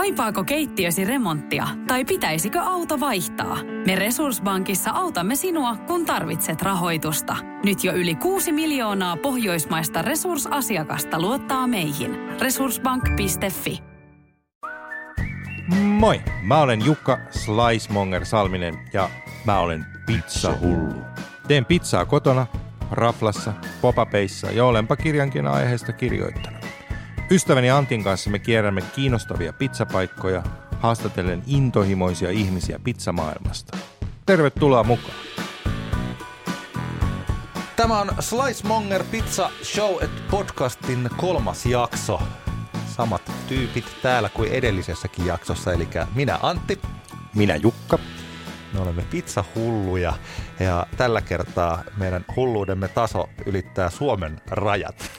Kaipaako keittiösi remonttia tai pitäisikö auto vaihtaa? Me Resurssbankissa autamme sinua, kun tarvitset rahoitusta. Nyt jo yli 6 miljoonaa pohjoismaista resursasiakasta luottaa meihin. Resurssbank.fi Moi, mä olen Jukka Slicemonger Salminen ja mä olen pizzahullu. Teen pizzaa kotona, raflassa, popapeissa ja olenpa kirjankin aiheesta kirjoittanut. Ystäväni Antin kanssa me kierrämme kiinnostavia pizzapaikkoja, haastatellen intohimoisia ihmisiä pizzamaailmasta. Tervetuloa mukaan! Tämä on Slice Monger Pizza Show et podcastin kolmas jakso. Samat tyypit täällä kuin edellisessäkin jaksossa, eli minä Antti. Minä Jukka. Me olemme pizzahulluja ja tällä kertaa meidän hulluudemme taso ylittää Suomen rajat.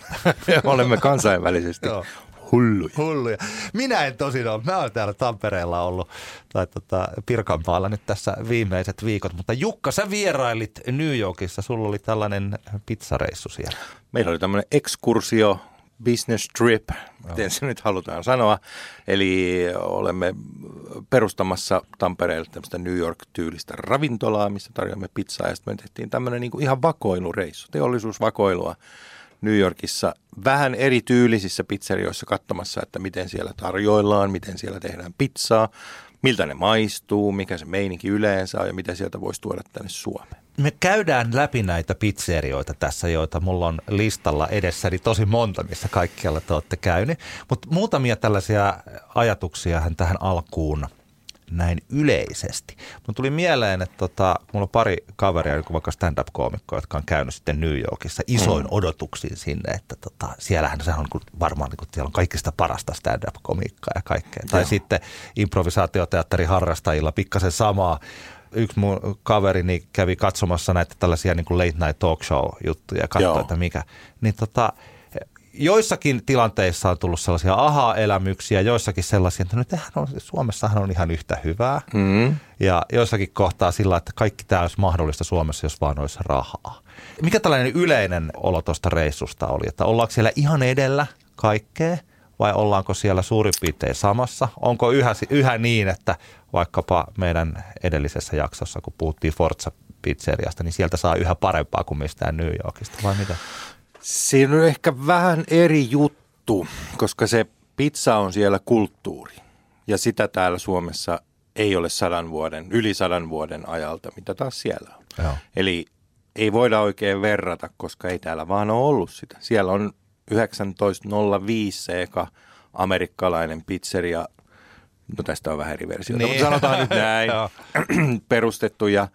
Me olemme kansainvälisesti Joo. hulluja. Hulluja. Minä en tosin ole. Mä olen täällä Tampereella ollut tai tota, Pirkanmaalla nyt tässä viimeiset viikot, mutta Jukka, sä vierailit New Yorkissa. Sulla oli tällainen pizzareissu siellä. Meillä oli tämmöinen ekskursio, business trip, miten se nyt halutaan sanoa. Eli olemme perustamassa Tampereelle tämmöistä New York-tyylistä ravintolaa, missä tarjoamme pizzaa. Ja sitten me tehtiin tämmöinen niin kuin ihan vakoilureissu, teollisuusvakoilua New Yorkissa vähän erityylisissä pizzerioissa katsomassa, että miten siellä tarjoillaan, miten siellä tehdään pizzaa, miltä ne maistuu, mikä se meininki yleensä on ja mitä sieltä voisi tuoda tänne Suomeen. Me käydään läpi näitä pizzerioita tässä, joita mulla on listalla edessäni tosi monta, missä kaikkialla te olette käynyt. Mutta muutamia tällaisia ajatuksia hän tähän alkuun näin yleisesti. Mun tuli mieleen, että tota, mulla on pari kaveria, niin kuin vaikka stand-up-koomikkoja, jotka on käynyt sitten New Yorkissa isoin mm. odotuksiin sinne, että tota, siellähän se on kun- varmaan, niin kuin, siellä on kaikista parasta stand-up-komiikkaa ja kaikkea. Tai Joo. sitten improvisaatioteatterin harrastajilla pikkasen samaa. Yksi mun kaverini kävi katsomassa näitä tällaisia niin kuin late night talk show juttuja ja katsoi, että mikä. Niin tota, joissakin tilanteissa on tullut sellaisia aha-elämyksiä, joissakin sellaisia, että no tämähän on, Suomessahan on ihan yhtä hyvää. Mm. Ja joissakin kohtaa sillä, että kaikki tämä olisi mahdollista Suomessa, jos vaan olisi rahaa. Mikä tällainen yleinen olo tuosta reissusta oli, että ollaanko siellä ihan edellä kaikkea vai ollaanko siellä suurin piirtein samassa? Onko yhä, yhä niin, että vaikkapa meidän edellisessä jaksossa, kun puhuttiin Forza pizzeriasta, niin sieltä saa yhä parempaa kuin mistään New Yorkista vai mitä? Siinä on ehkä vähän eri juttu, koska se pizza on siellä kulttuuri. Ja sitä täällä Suomessa ei ole sadan vuoden, yli sadan vuoden ajalta, mitä taas siellä on. Joo. Eli ei voida oikein verrata, koska ei täällä vaan ole ollut sitä. Siellä on 1905 se eka amerikkalainen pizzeria, no tästä on vähän eri versioita, Niin. mutta sanotaan nyt näin, perustettu ja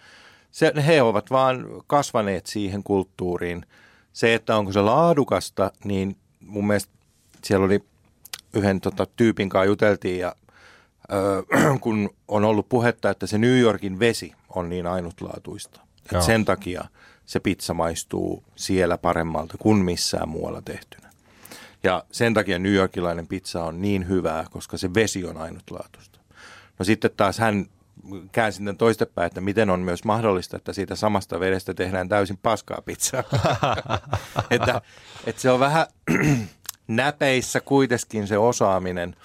se, he ovat vaan kasvaneet siihen kulttuuriin. Se, että onko se laadukasta, niin mun mielestä siellä oli yhden tota, tyypin kanssa juteltiin ja ö, kun on ollut puhetta, että se New Yorkin vesi on niin ainutlaatuista. Et Joo. sen takia se pizza maistuu siellä paremmalta kuin missään muualla tehtynä. Ja sen takia New Yorkilainen pizza on niin hyvää, koska se vesi on ainutlaatuista. No sitten taas hän käänsi sitten toistepäin, että miten on myös mahdollista, että siitä samasta vedestä tehdään täysin paskaa pizzaa. että, että se on vähän näpeissä kuitenkin se osaaminen.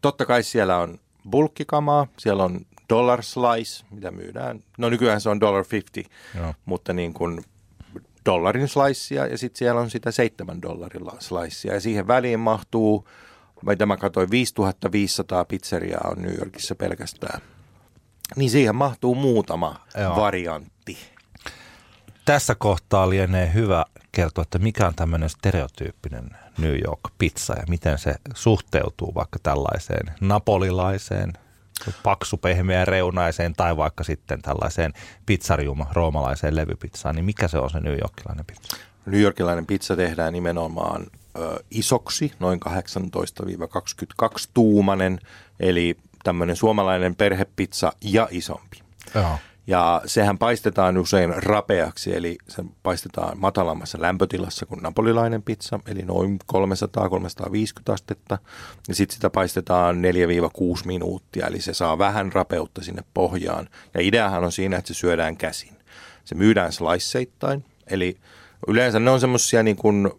Totta kai siellä on bulkkikamaa, siellä on dollar slice, mitä myydään. No nykyään se on dollar 50, Joo. mutta niin kuin dollarin slicea ja sitten siellä on sitä seitsemän dollarin slicea ja siihen väliin mahtuu, mitä mä katsoin, 5500 pizzeriaa on New Yorkissa pelkästään. Niin siihen mahtuu muutama Joo. variantti. Tässä kohtaa lienee hyvä kertoa, että mikä on tämmöinen stereotyyppinen New York pizza ja miten se suhteutuu vaikka tällaiseen napolilaiseen, paksu pehmeä reunaiseen tai vaikka sitten tällaiseen pizzarium roomalaiseen levypizzaan, niin mikä se on se New Yorkilainen pizza? New Yorkilainen pizza tehdään nimenomaan ö, isoksi, noin 18-22 tuumanen, eli tämmöinen suomalainen perhepizza ja isompi. Joo. Ja sehän paistetaan usein rapeaksi, eli se paistetaan matalammassa lämpötilassa kuin napolilainen pizza, eli noin 300-350 astetta. Ja sitten sitä paistetaan 4-6 minuuttia, eli se saa vähän rapeutta sinne pohjaan. Ja ideahan on siinä, että se syödään käsin. Se myydään sliceittain, eli yleensä ne on semmoisia niin kuin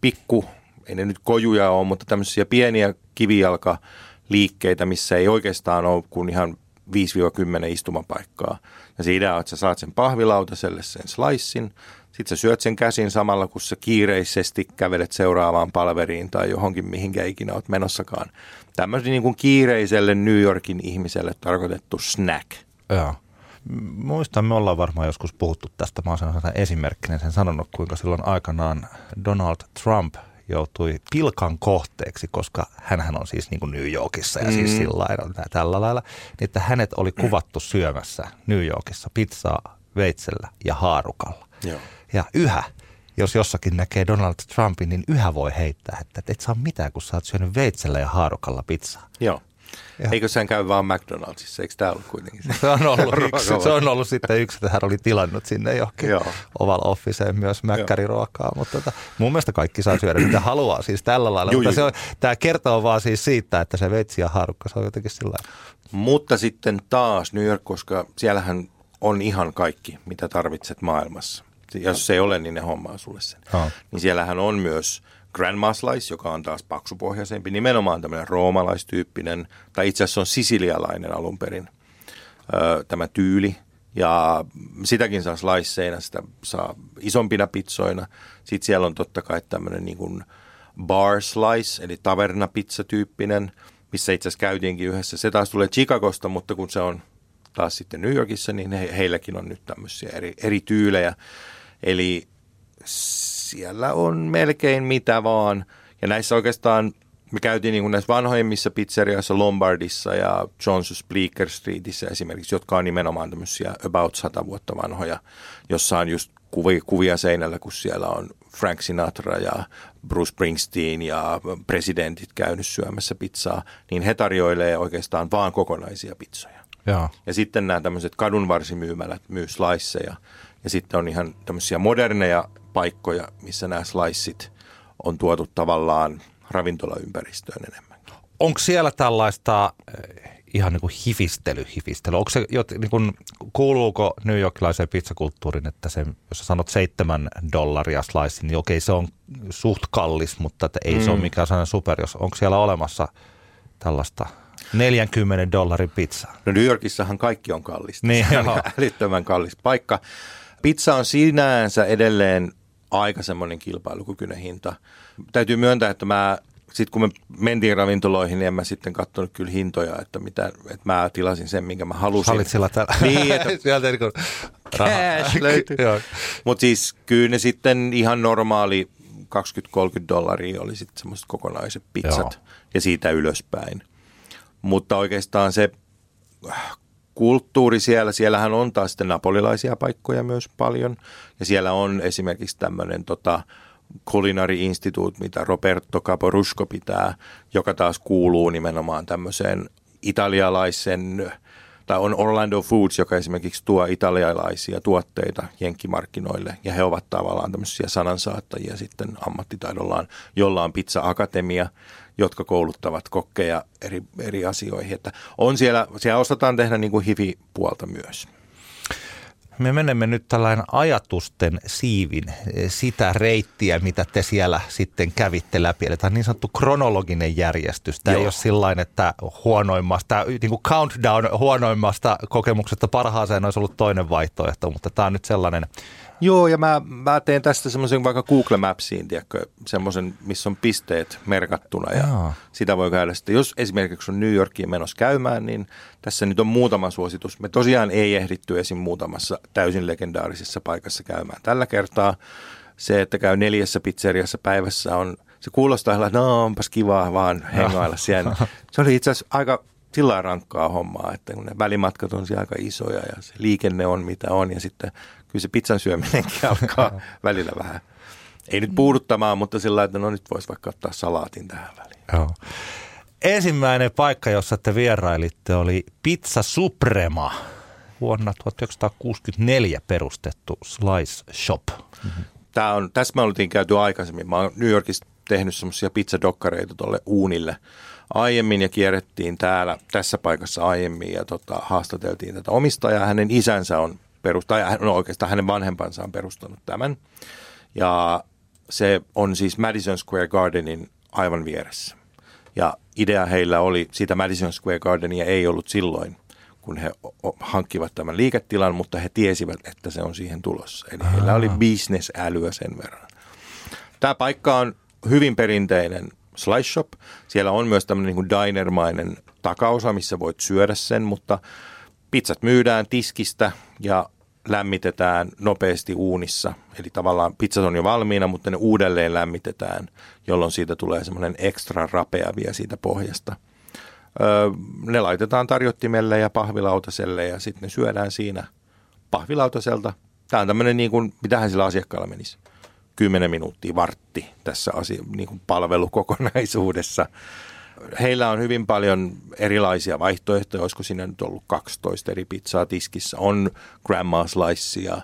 pikku, ei ne nyt kojuja ole, mutta tämmöisiä pieniä kivijalka liikkeitä, missä ei oikeastaan ole kuin ihan 5-10 istumapaikkaa. Ja idea on, että sä saat sen pahvilautaselle sen slicein, sitten sä syöt sen käsin samalla, kun sä kiireisesti kävelet seuraavaan palveriin tai johonkin, mihinkä ikinä oot menossakaan. Tämmöisen niin kuin kiireiselle New Yorkin ihmiselle tarkoitettu snack. Joo. Muistan, me ollaan varmaan joskus puhuttu tästä. Mä olen esimerkkinen sen sanonut, kuinka silloin aikanaan Donald Trump joutui pilkan kohteeksi, koska hän on siis niin kuin New Yorkissa ja siis mm. siis sillä lailla, tällä lailla, niin että hänet oli kuvattu syömässä New Yorkissa pizzaa veitsellä ja haarukalla. Joo. Ja yhä, jos jossakin näkee Donald Trumpin, niin yhä voi heittää, että et saa mitään, kun sä oot syönyt veitsellä ja haarukalla pizzaa. Joo. Ja. Eikö sen käy vaan McDonaldsissa, eikö tämä ollut kuitenkin se? On ollut, yksi, se on ollut sitten yksi, että hän oli tilannut sinne johonkin Joo. Oval Officeen myös mäkkäriruokaa, mutta tota, mun mielestä kaikki saa syödä mitä haluaa siis tällä lailla, Juu, mutta se on, tämä kertoo vaan siis siitä, että se veitsi ja haarukka, se on jotenkin sillä Mutta sitten taas New York, koska siellähän on ihan kaikki, mitä tarvitset maailmassa. Jos se ei ole, niin ne hommaa sulle sen. Oh. Niin siellähän on myös Grandma Slice, joka on taas paksupohjaisempi, nimenomaan tämmöinen roomalaistyyppinen, tai itse asiassa on sisilialainen alun perin tämä tyyli. Ja sitäkin saa sliceina, sitä saa isompina pizzoina. Sitten siellä on totta kai tämmöinen niin kuin bar slice, eli tavernapizza-tyyppinen, missä itse asiassa käytiinkin yhdessä. Se taas tulee Chicagosta, mutta kun se on taas sitten New Yorkissa, niin he, heilläkin on nyt tämmöisiä eri, eri tyylejä. Eli siellä on melkein mitä vaan. Ja näissä oikeastaan me käytiin niin kuin näissä vanhoimmissa pizzerioissa Lombardissa ja Johnson's Bleecker Streetissä esimerkiksi, jotka on nimenomaan tämmöisiä about 100 vuotta vanhoja, jossa on just kuvia, kuvia seinällä, kun siellä on Frank Sinatra ja Bruce Springsteen ja presidentit käynyt syömässä pizzaa, niin he tarjoilee oikeastaan vaan kokonaisia pizzoja. Ja, ja sitten nämä tämmöiset kadunvarsimyymälät myy sliceja ja sitten on ihan tämmöisiä moderneja paikkoja, missä nämä sliceit on tuotu tavallaan ravintolaympäristöön enemmän. Onko siellä tällaista eh, ihan niin kuin hifistely, hifistely? Onko se, niin kuin, kuuluuko New Yorkilaiseen pizzakulttuuriin, että se, jos sanot seitsemän dollaria slice, niin okei se on suht kallis, mutta että ei mm. se ole mikään sellainen super, jos onko siellä olemassa tällaista 40 dollarin pizza? No New Yorkissahan kaikki on kallista. Niin, se on älyttömän kallis paikka. Pizza on sinänsä edelleen aika semmoinen kilpailukykyinen hinta. Täytyy myöntää, että mä sitten kun me mentiin ravintoloihin, niin en mä sitten katsonut kyllä hintoja, että, mitä, että mä tilasin sen, minkä mä halusin. Halit sillä täällä. Niin, että Sieltä niin cash löytyy. Mutta siis kyllä ne sitten ihan normaali 20-30 dollaria oli sitten semmoiset kokonaiset pizzat Joo. ja siitä ylöspäin. Mutta oikeastaan se kulttuuri siellä, siellähän on taas sitten napolilaisia paikkoja myös paljon. Ja siellä on esimerkiksi tämmöinen tota, Culinary Institute, mitä Roberto Caporusko pitää, joka taas kuuluu nimenomaan tämmöiseen italialaisen, tai on Orlando Foods, joka esimerkiksi tuo italialaisia tuotteita jenkkimarkkinoille, ja he ovat tavallaan tämmöisiä sanansaattajia sitten ammattitaidollaan, jolla on pizza-akatemia, jotka kouluttavat kokkeja eri, eri asioihin. Että on siellä, siellä osataan tehdä niin kuin hifi-puolta myös. Me menemme nyt tällainen ajatusten siivin sitä reittiä, mitä te siellä sitten kävitte läpi. Eli tämä on niin sanottu kronologinen järjestys. Tämä Joo. ei ole sillain, että huonoimmasta, niin kuin countdown huonoimmasta kokemuksesta parhaaseen olisi ollut toinen vaihtoehto, mutta tämä on nyt sellainen Joo, ja mä, mä teen tästä semmoisen vaikka Google Mapsiin, tiedätkö, semmoisen, missä on pisteet merkattuna ja Jaa. sitä voi käydä sitten. Jos esimerkiksi on New Yorkiin menossa käymään, niin tässä nyt on muutama suositus. Me tosiaan ei ehditty esim. muutamassa täysin legendaarisessa paikassa käymään. Tällä kertaa se, että käy neljässä pizzeriassa päivässä on, se kuulostaa ihan, no onpas kivaa vaan hengailla siellä. Se oli itse asiassa aika sillä rankkaa hommaa, että kun ne välimatkat on siellä aika isoja ja se liikenne on mitä on ja sitten kyllä se pizzan syöminenkin alkaa välillä vähän, ei nyt puuduttamaan, mutta sillä että no nyt voisi vaikka ottaa salaatin tähän väliin. Joo. Ensimmäinen paikka, jossa te vierailitte, oli Pizza Suprema, vuonna 1964 perustettu Slice Shop. Tämä on, tässä me oltiin käyty aikaisemmin. Mä oon New Yorkissa tehnyt semmoisia pizzadokkareita tuolle uunille aiemmin ja kierrettiin täällä tässä paikassa aiemmin ja tota, haastateltiin tätä omistajaa. Hänen isänsä on perustanut, no oikeastaan hänen vanhempansa on perustanut tämän. Ja se on siis Madison Square Gardenin aivan vieressä. Ja idea heillä oli, sitä Madison Square Gardenia ei ollut silloin, kun he hankkivat tämän liiketilan, mutta he tiesivät, että se on siihen tulossa. Eli Aha. heillä oli bisnesälyä sen verran. Tämä paikka on hyvin perinteinen slice shop. Siellä on myös tämmöinen niin dinermainen takaosa, missä voit syödä sen, mutta pizzat myydään tiskistä ja lämmitetään nopeasti uunissa. Eli tavallaan pizzat on jo valmiina, mutta ne uudelleen lämmitetään, jolloin siitä tulee semmoinen ekstra rapea vielä siitä pohjasta. Öö, ne laitetaan tarjottimelle ja pahvilautaselle ja sitten ne syödään siinä pahvilautaselta. Tämä on tämmöinen, niin kuin, mitähän sillä asiakkaalla menisi, 10 minuuttia, vartti tässä asia, niin kuin palvelukokonaisuudessa heillä on hyvin paljon erilaisia vaihtoehtoja. Olisiko siinä nyt ollut 12 eri pizzaa tiskissä? On grandma slicea,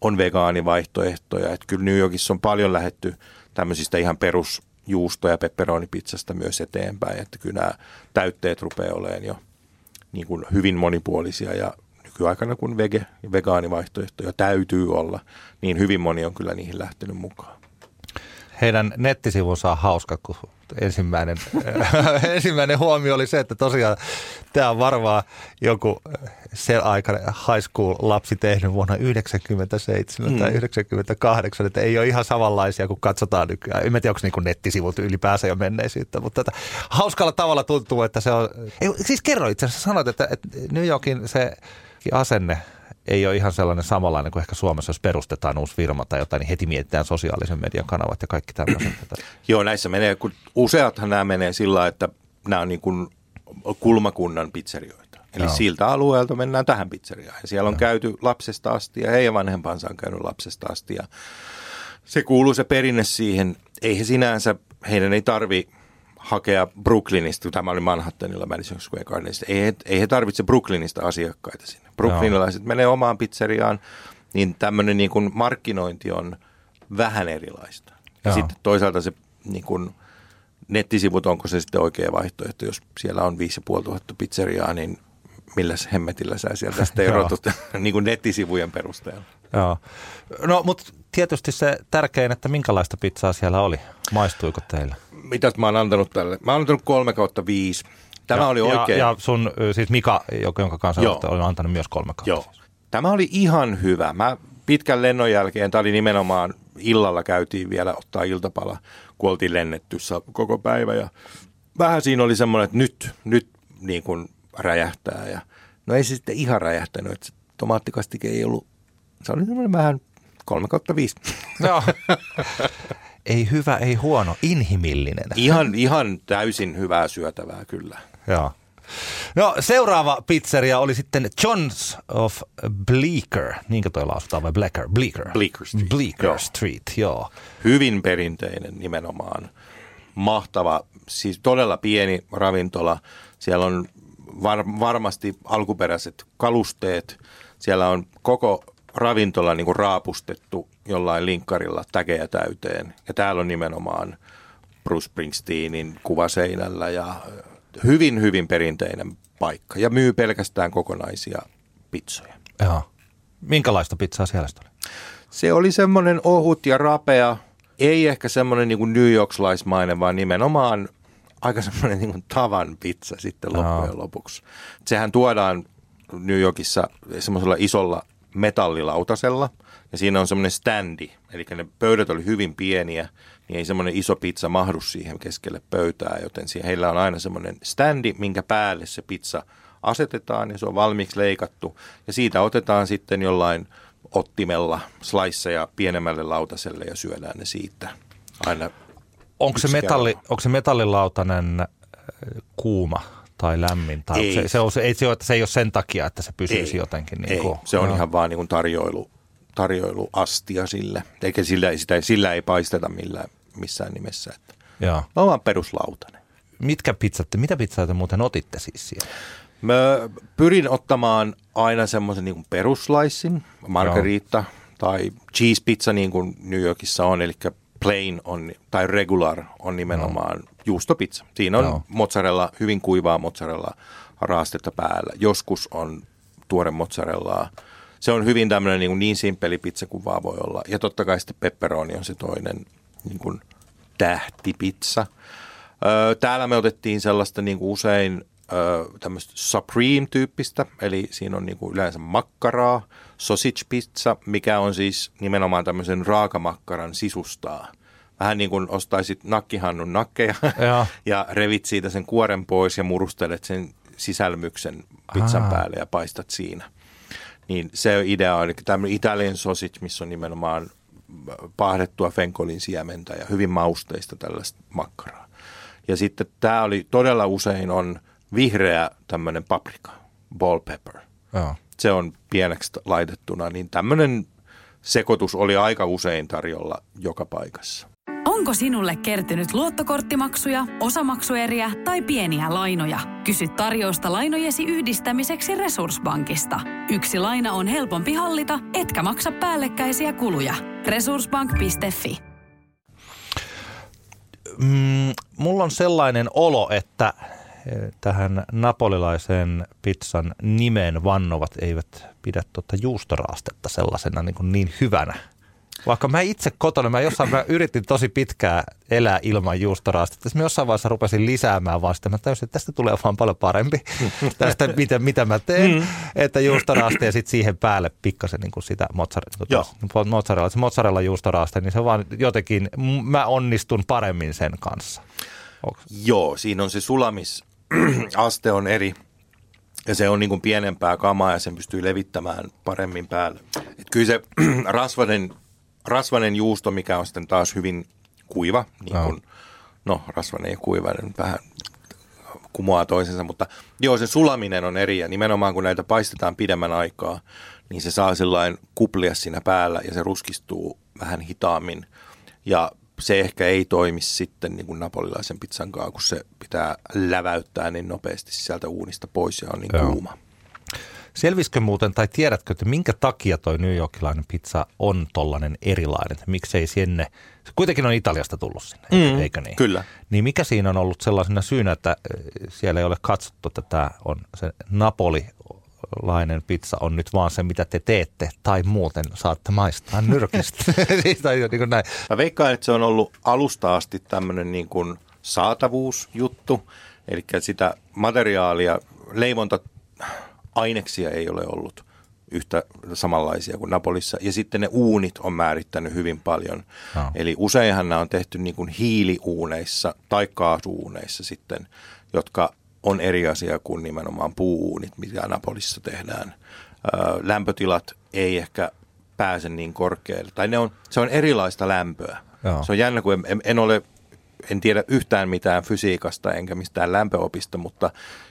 on vegaanivaihtoehtoja. Että kyllä New Yorkissa on paljon lähetty tämmöisistä ihan perus juusto- ja pepperonipizzasta myös eteenpäin. Että kyllä nämä täytteet rupeaa olemaan jo niin kuin hyvin monipuolisia ja nykyaikana kun vege- ja vegaanivaihtoehtoja täytyy olla, niin hyvin moni on kyllä niihin lähtenyt mukaan. Heidän nettisivunsa on hauska, kun ensimmäinen, ensimmäinen huomio oli se, että tosiaan tämä on varmaan joku sen aikainen high school lapsi tehnyt vuonna 1997 mm. tai 98, että ei ole ihan samanlaisia kuin katsotaan nykyään. En tiedä, onko niin nettisivut ylipäänsä jo menneisyyttä, mutta tätä hauskalla tavalla tuntuu, että se on... Ei, siis kerro itse asiassa, sanoit, että, että New Yorkin se asenne ei ole ihan sellainen samanlainen kuin ehkä Suomessa, jos perustetaan uusi firma tai jotain, niin heti mietitään sosiaalisen median kanavat ja kaikki tämmöiset. Joo, näissä menee, kun useathan nämä menee sillä että nämä on niin kuin kulmakunnan pizzerioita. Eli Joo. siltä alueelta mennään tähän pizzeriaan. Ja siellä on Joo. käyty lapsesta asti ja heidän vanhempansa on käynyt lapsesta asti. Ja se kuuluu se perinne siihen. Ei he sinänsä, heidän ei tarvi hakea Brooklynista, kun tämä oli Manhattanilla Madison Square Gardenista. Ei, he, ei he tarvitse Brooklynista asiakkaita sinne. Brooklynilaiset menee omaan pizzeriaan, niin tämmöinen niin kuin markkinointi on vähän erilaista. Ja sitten toisaalta se niin kuin nettisivut, onko se sitten oikea vaihtoehto, jos siellä on 5500 pizzeriaa, niin millä hemmetillä sä sieltä sitten erotut niin kuin nettisivujen perusteella. Joo. No, mutta tietysti se tärkein, että minkälaista pizzaa siellä oli. Maistuiko teille? Mitä mä oon antanut tälle? Mä oon antanut kolme kautta viisi. Tämä ja, oli oikein. Ja, ja sun, siis Mika, jonka kanssa Joo. oli antanut myös kolme kautta. Joo. Tämä oli ihan hyvä. Mä pitkän lennon jälkeen, tämä oli nimenomaan illalla käytiin vielä ottaa iltapala, kun oltiin lennetty koko päivä. Ja vähän siinä oli semmoinen, että nyt, nyt niin kuin räjähtää. Ja, no ei se sitten ihan räjähtänyt, että se tomaattikastike ei ollut, se oli semmoinen vähän 3 kautta 5. Joo. ei hyvä, ei huono, inhimillinen. Ihan, ihan täysin hyvää syötävää kyllä. Joo. No seuraava pizzeria oli sitten John's of Bleecker. Niinkö toi lausutaan vai Bleecker? Bleecker. Bleecker Street. Bleecker joo. Street, joo. Hyvin perinteinen nimenomaan. Mahtava, siis todella pieni ravintola. Siellä on var, varmasti alkuperäiset kalusteet. Siellä on koko ravintola niin kuin raapustettu jollain linkkarilla täkejä täyteen. Ja täällä on nimenomaan Bruce Springsteenin kuva seinällä ja hyvin, hyvin perinteinen paikka. Ja myy pelkästään kokonaisia pizzoja. Joo. Minkälaista pizzaa siellä oli? Se oli semmoinen ohut ja rapea, ei ehkä semmoinen niin kuin New Yorksilaismainen, vaan nimenomaan aika semmoinen niin kuin tavan pizza sitten loppujen Joo. lopuksi. Sehän tuodaan New Yorkissa semmoisella isolla metallilautasella ja siinä on semmoinen standi, eli ne pöydät oli hyvin pieniä, niin ei semmoinen iso pizza mahdu siihen keskelle pöytää, joten siihen heillä on aina semmoinen standi, minkä päälle se pizza asetetaan ja se on valmiiksi leikattu ja siitä otetaan sitten jollain ottimella sliceja pienemmälle lautaselle ja syödään ne siitä aina. Onko se, metalli, onko se metallilautanen äh, kuuma tai lämmin? Tai ei. Se, se, on, se, ei, se, ole, se ei ole sen takia, että se pysyisi ei. jotenkin. Niin ei. Kuin, se on no. ihan vaan niin kuin tarjoilu, tarjoiluastia sille. Eikä sillä, sitä, sillä ei paisteta millään, missään nimessä. Että Joo. On vaan peruslautanen. Mitkä pizzat, mitä pizzaa te muuten otitte siis siellä? Mä pyrin ottamaan aina semmoisen niin peruslaissin, margarita Joo. tai cheese pizza niin kuin New Yorkissa on, eli plain on, tai regular on nimenomaan no. juustopizza. Siinä on no. mozzarella, hyvin kuivaa mozzarella raastetta päällä. Joskus on tuore mozzarellaa. Se on hyvin tämmöinen niin, niin simppeli pizza kuin vaan voi olla. Ja totta kai sitten pepperoni on se toinen niin kuin tähtipizza. Öö, täällä me otettiin sellaista niin kuin usein öö, tämmöistä Supreme-tyyppistä, eli siinä on niin kuin yleensä makkaraa, sausage pizza, mikä on siis nimenomaan tämmöisen raakamakkaran sisustaa. Vähän niin kuin ostaisit nakkihannun nakkeja Joo. ja revit siitä sen kuoren pois ja murustelet sen sisälmyksen pizzan Aa. päälle ja paistat siinä. Niin se idea on, eli tämmöinen Italian sausage, missä on nimenomaan pahdettua fenkolin siementä ja hyvin mausteista tällaista makkaraa. Ja sitten tämä oli todella usein on vihreä tämmöinen paprika, ball pepper. Joo. Se on pieneksi laitettuna, niin tämmöinen sekoitus oli aika usein tarjolla joka paikassa. Onko sinulle kertynyt luottokorttimaksuja, osamaksueriä tai pieniä lainoja? Kysy tarjousta lainojesi yhdistämiseksi Resurssbankista. Yksi laina on helpompi hallita, etkä maksa päällekkäisiä kuluja. Resurssbank.fi Mm, mulla on sellainen olo, että eh, tähän napolilaiseen pizzan nimeen vannovat eivät pidä tuota juustoraastetta sellaisena niin, kuin niin hyvänä. Vaikka mä itse kotona, mä jossain mä yritin tosi pitkää elää ilman juustoraastetta. Mä jossain vaiheessa rupesin lisäämään vaan sitä. Mä täysin, että tästä tulee vaan paljon parempi. tästä, mitä, mitä mä teen. Mm. Että juustoraaste ja sitten siihen päälle pikkasen niin kuin sitä mozzarella, Joo. tota, mozzarella, se mozzarella juustoraaste, niin se vaan jotenkin, mä onnistun paremmin sen kanssa. Onks? Joo, siinä on se sulamisaste on eri ja se on niin kuin pienempää kamaa ja sen pystyy levittämään paremmin päälle. Et kyllä se rasvainen, rasvainen juusto, mikä on sitten taas hyvin kuiva, niin kuin, no rasvainen ja kuivainen vähän kumoaa toisensa, mutta joo, se sulaminen on eri ja nimenomaan kun näitä paistetaan pidemmän aikaa, niin se saa sellainen kuplia siinä päällä ja se ruskistuu vähän hitaammin ja se ehkä ei toimi sitten niin kuin napolilaisen pizzan kanssa, kun se pitää läväyttää niin nopeasti sieltä uunista pois ja on niin Joo. kuuma. Selvisikö muuten, tai tiedätkö, että minkä takia toi New Yorkilainen pizza on tollainen erilainen? Että Miksei sinne, se kuitenkin on Italiasta tullut sinne, Mm, eikö niin? Kyllä. Niin mikä siinä on ollut sellaisena syynä, että siellä ei ole katsottu, että tämä on se napolilainen pizza on nyt vaan se, mitä te teette, tai muuten saatte maistaa nyrkistä. Siis tai niin kuin näin. Mä veikkaan, että se on ollut alusta asti tämmöinen niin kuin saatavuusjuttu, eli sitä materiaalia, leivonta-aineksia ei ole ollut yhtä samanlaisia kuin Napolissa. Ja sitten ne uunit on määrittänyt hyvin paljon. Joo. Eli useinhan nämä on tehty niin kuin hiiliuuneissa tai kaasuuneissa sitten, jotka on eri asia kuin nimenomaan puuuunit, mitä Napolissa tehdään. Lämpötilat ei ehkä pääse niin korkealle. Tai ne on, se on erilaista lämpöä. Joo. Se on jännä, kun en, en ole en tiedä yhtään mitään fysiikasta enkä mistään lämpöopista, mutta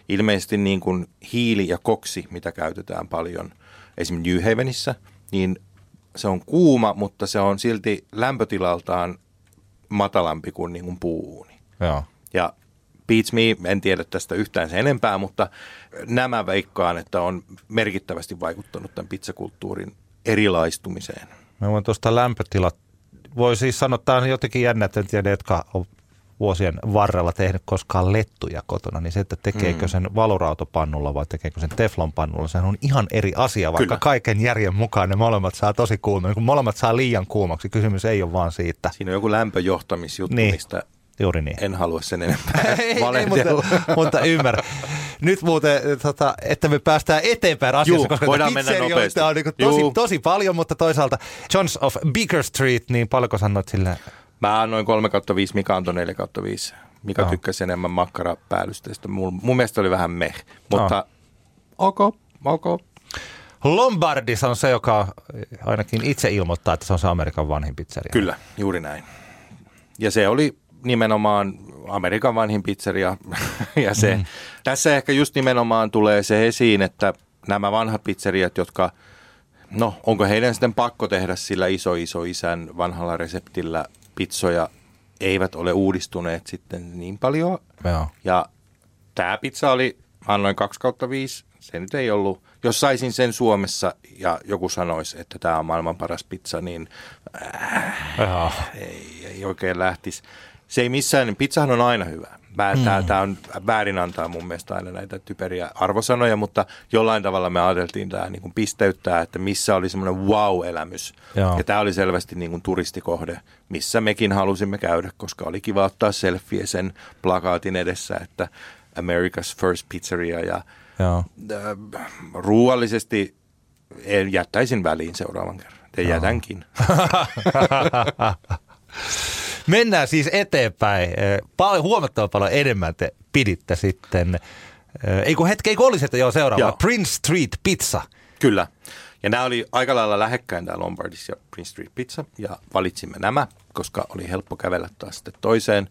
ilmeisesti niin kuin hiili ja koksi, mitä käytetään paljon esimerkiksi New Havenissä, niin se on kuuma, mutta se on silti lämpötilaltaan matalampi kuin, niin kuin puuuuni. Joo. Ja Beats Me, en tiedä tästä yhtään sen enempää, mutta nämä veikkaan, että on merkittävästi vaikuttanut tämän pizzakulttuurin erilaistumiseen. Mä voin tuosta lämpötilat, voi siis sanoa, että tämä on jotenkin jännä, että en tiedä, jotka on vuosien varrella tehnyt koskaan lettuja kotona, niin se, että tekeekö Mm. sen valurautapannulla vai tekeekö sen teflonpannulla, sehän on ihan eri asia, vaikka Kyllä. kaiken järjen mukaan ne molemmat saa tosi kuuma. Kun molemmat saa liian kuumaksi, kysymys ei ole vaan siitä. Siinä on joku lämpöjohtamisjuttu, Niin. niin. mistä Juuri niin. en halua sen enempää ei, ei, mutta, mutta ymmärrän. Nyt muuten, tota, että me päästään eteenpäin asiassa, Juu, koska voidaan mennä nopeasti. on niin tosi, Juu. tosi paljon, mutta toisaalta Johns of Beaker Street, niin paljonko sanoit sille? Mä annoin 3 kautta 5, Mika antoi 4 kautta 5. Mika Joo. tykkäsi enemmän makkarapäällysteistä. Mun, mun mielestä oli vähän meh, mutta ok, ok. Lombardis on se, joka ainakin itse ilmoittaa, että se on se Amerikan vanhin pizzeria. Kyllä, juuri näin. Ja se oli nimenomaan Amerikan vanhin pizzeria. ja se, mm. tässä ehkä just nimenomaan tulee se esiin, että nämä vanhat pizzeriat, jotka, no onko heidän sitten pakko tehdä sillä iso iso isän vanhalla reseptillä pizzoja, eivät ole uudistuneet sitten niin paljon. Joo. Ja tämä pizza oli, mä annoin 2 kautta 5, se nyt ei ollut, jos saisin sen Suomessa ja joku sanoisi, että tämä on maailman paras pizza, niin Joo. ei, ei oikein lähtisi. Se ei missään, pizzahan on aina hyvä. Mm. Tämä on väärin antaa mun mielestä aina näitä typeriä arvosanoja, mutta jollain tavalla me ajateltiin tämä niin kuin pisteyttää, että missä oli semmoinen wow-elämys. Joo. Ja tämä oli selvästi niin kuin turistikohde, missä mekin halusimme käydä, koska oli kiva ottaa selfie sen plakaatin edessä, että America's First Pizzeria ja Joo. Äh, ruuallisesti jättäisin väliin seuraavan kerran. Te jätänkin. Mennään siis eteenpäin. Paljon, huomattavan paljon enemmän te piditte sitten. Ei kun hetki, eikö olisi, että joo seuraava. Joo. Prince Street Pizza. Kyllä. Ja nämä oli aika lailla lähekkäin tämä Lombardis ja Prince Street Pizza. Ja valitsimme nämä, koska oli helppo kävellä taas sitten toiseen.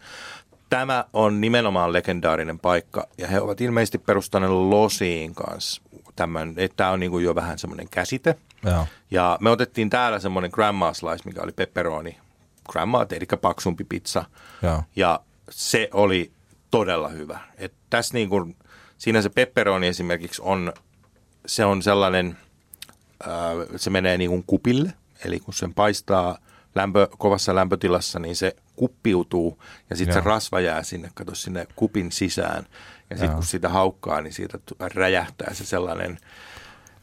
Tämä on nimenomaan legendaarinen paikka ja he ovat ilmeisesti perustaneet Losiin kanssa. Tämän, että tämä on niin kuin jo vähän semmoinen käsite. Joo. Ja me otettiin täällä semmoinen grandma slice, mikä oli pepperoni grandma, eli paksumpi pizza. Joo. Ja se oli todella hyvä. Et tässä niin kuin, siinä se pepperoni esimerkiksi on, se on sellainen, äh, se menee niin kuin kupille. Eli kun sen paistaa lämpö, kovassa lämpötilassa, niin se kuppiutuu ja sitten se rasva jää sinne, kato sinne kupin sisään. Ja sitten kun sitä haukkaa, niin siitä räjähtää se sellainen